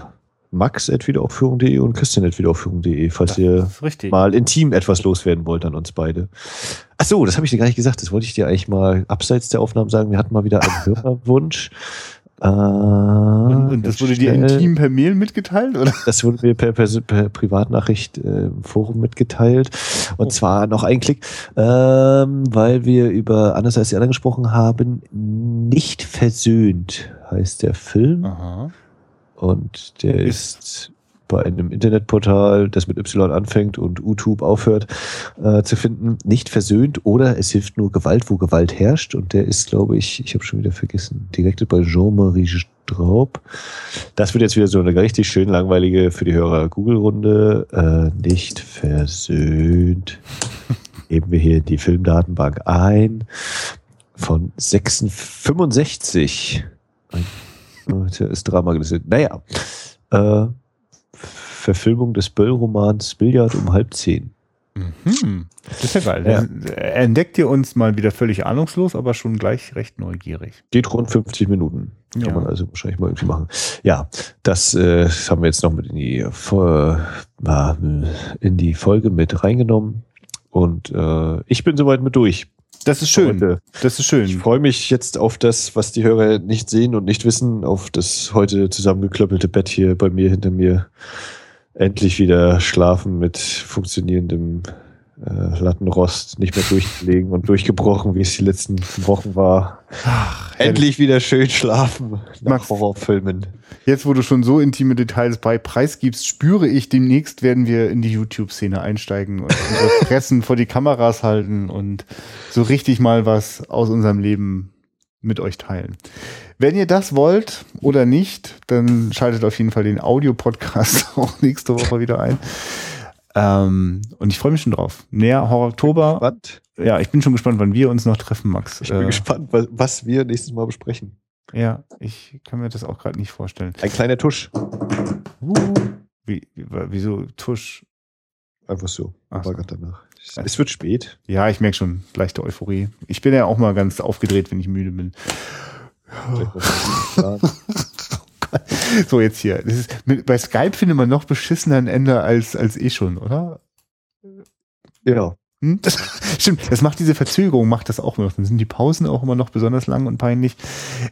max.wiederaufführung.de und christian.wiederaufführung.de, falls ihr mal intim etwas loswerden wollt an uns beide. Ach so, das habe ich dir gar nicht gesagt. Das wollte ich dir eigentlich mal abseits der Aufnahmen sagen. Wir hatten mal wieder einen Hörerwunsch. Äh, und, und das wurde dir intim per Mail mitgeteilt, oder? Das wurde mir per, per, per Privatnachricht äh, im Forum mitgeteilt. Und oh. zwar noch ein Klick, ähm, weil wir über, anders als die anderen gesprochen haben, nicht versöhnt heißt der Film. Aha. Und der ist, ist bei einem Internetportal, das mit Y anfängt und YouTube aufhört, äh, zu finden, nicht versöhnt oder es hilft nur Gewalt, wo Gewalt herrscht. Und der ist, glaube ich, ich habe schon wieder vergessen, directed bei Jean-Marie Straub. Das wird jetzt wieder so eine richtig schön langweilige für die Hörer Google-Runde. Äh, nicht versöhnt. Geben wir hier die Filmdatenbank ein. Von 65. Ein, ist Drama gelesen. Naja. Äh, Verfilmung des Böll-Romans Billard um halb zehn. Mhm. Das ist ja geil. Ja. Er entdeckt ihr uns mal wieder völlig ahnungslos, aber schon gleich recht neugierig. Geht rund 50 Minuten. Kann ja. man also wahrscheinlich mal irgendwie machen. Ja, das, äh, haben wir jetzt noch mit in die, äh, in die Folge mit reingenommen. Und äh, ich bin soweit mit durch. Das ist schön. Heute. Das ist schön. Ich freue mich jetzt auf das, was die Hörer nicht sehen und nicht wissen, auf das heute zusammengeklöppelte Bett hier bei mir hinter mir endlich wieder schlafen mit funktionierendem äh, Lattenrost, nicht mehr durchgelegen und durchgebrochen, wie es die letzten Wochen war. Ach, endlich wieder schön schlafen nach Max, Horrorfilmen. Jetzt, wo du schon so intime Details bei preisgibst, spüre ich, demnächst werden wir in die YouTube-Szene einsteigen und unsere Fressen vor die Kameras halten und so richtig mal was aus unserem Leben mit euch teilen. Wenn ihr das wollt oder nicht, dann schaltet auf jeden Fall den Audio-Podcast auch nächste Woche wieder ein. Ähm, und ich freue mich schon drauf. Näher Horror Oktober. Spannend. Ja, ich bin schon gespannt, wann wir uns noch treffen, Max. Ich bin äh, gespannt, was wir nächstes Mal besprechen. Ja, ich kann mir das auch gerade nicht vorstellen. Ein kleiner Tusch. Uh, wie, wieso Tusch? Einfach so. Ach so. danach. Es wird spät. Ja, ich merke schon leichte Euphorie. Ich bin ja auch mal ganz aufgedreht, wenn ich müde bin. so, jetzt hier. Ist, mit, bei Skype findet man noch beschissener ein Ende als, als eh schon, oder? Ja. Hm? Das, stimmt, das macht diese Verzögerung, macht das auch noch. Dann sind die Pausen auch immer noch besonders lang und peinlich.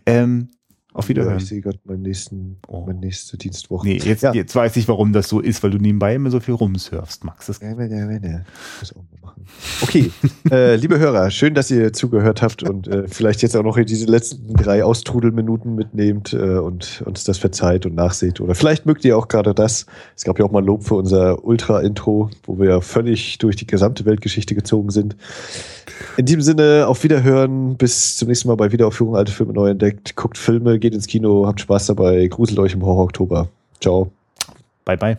Ähm, auf Wiederhören. Ja, ich sehe gerade meinen nächsten, oh. meine nächste Dienstwoche. Nee, jetzt, ja. jetzt weiß ich, warum das so ist, weil du nebenbei immer so viel rumsurfst, Max. Das ja, ja, ja, ja. Das auch mal machen. Okay, äh, liebe Hörer, schön, dass ihr zugehört habt und äh, vielleicht jetzt auch noch diese letzten drei Austrudelminuten mitnehmt äh, und uns das verzeiht und nachseht. Oder vielleicht mögt ihr auch gerade das. Es gab ja auch mal Lob für unser Ultra-Intro, wo wir völlig durch die gesamte Weltgeschichte gezogen sind. In diesem Sinne, auf Wiederhören. Bis zum nächsten Mal bei Wiederaufführung Alte Filme neu entdeckt. Guckt Filme, geht ins Kino, habt Spaß dabei, gruselt euch im Horror Oktober. Ciao. Bye, bye.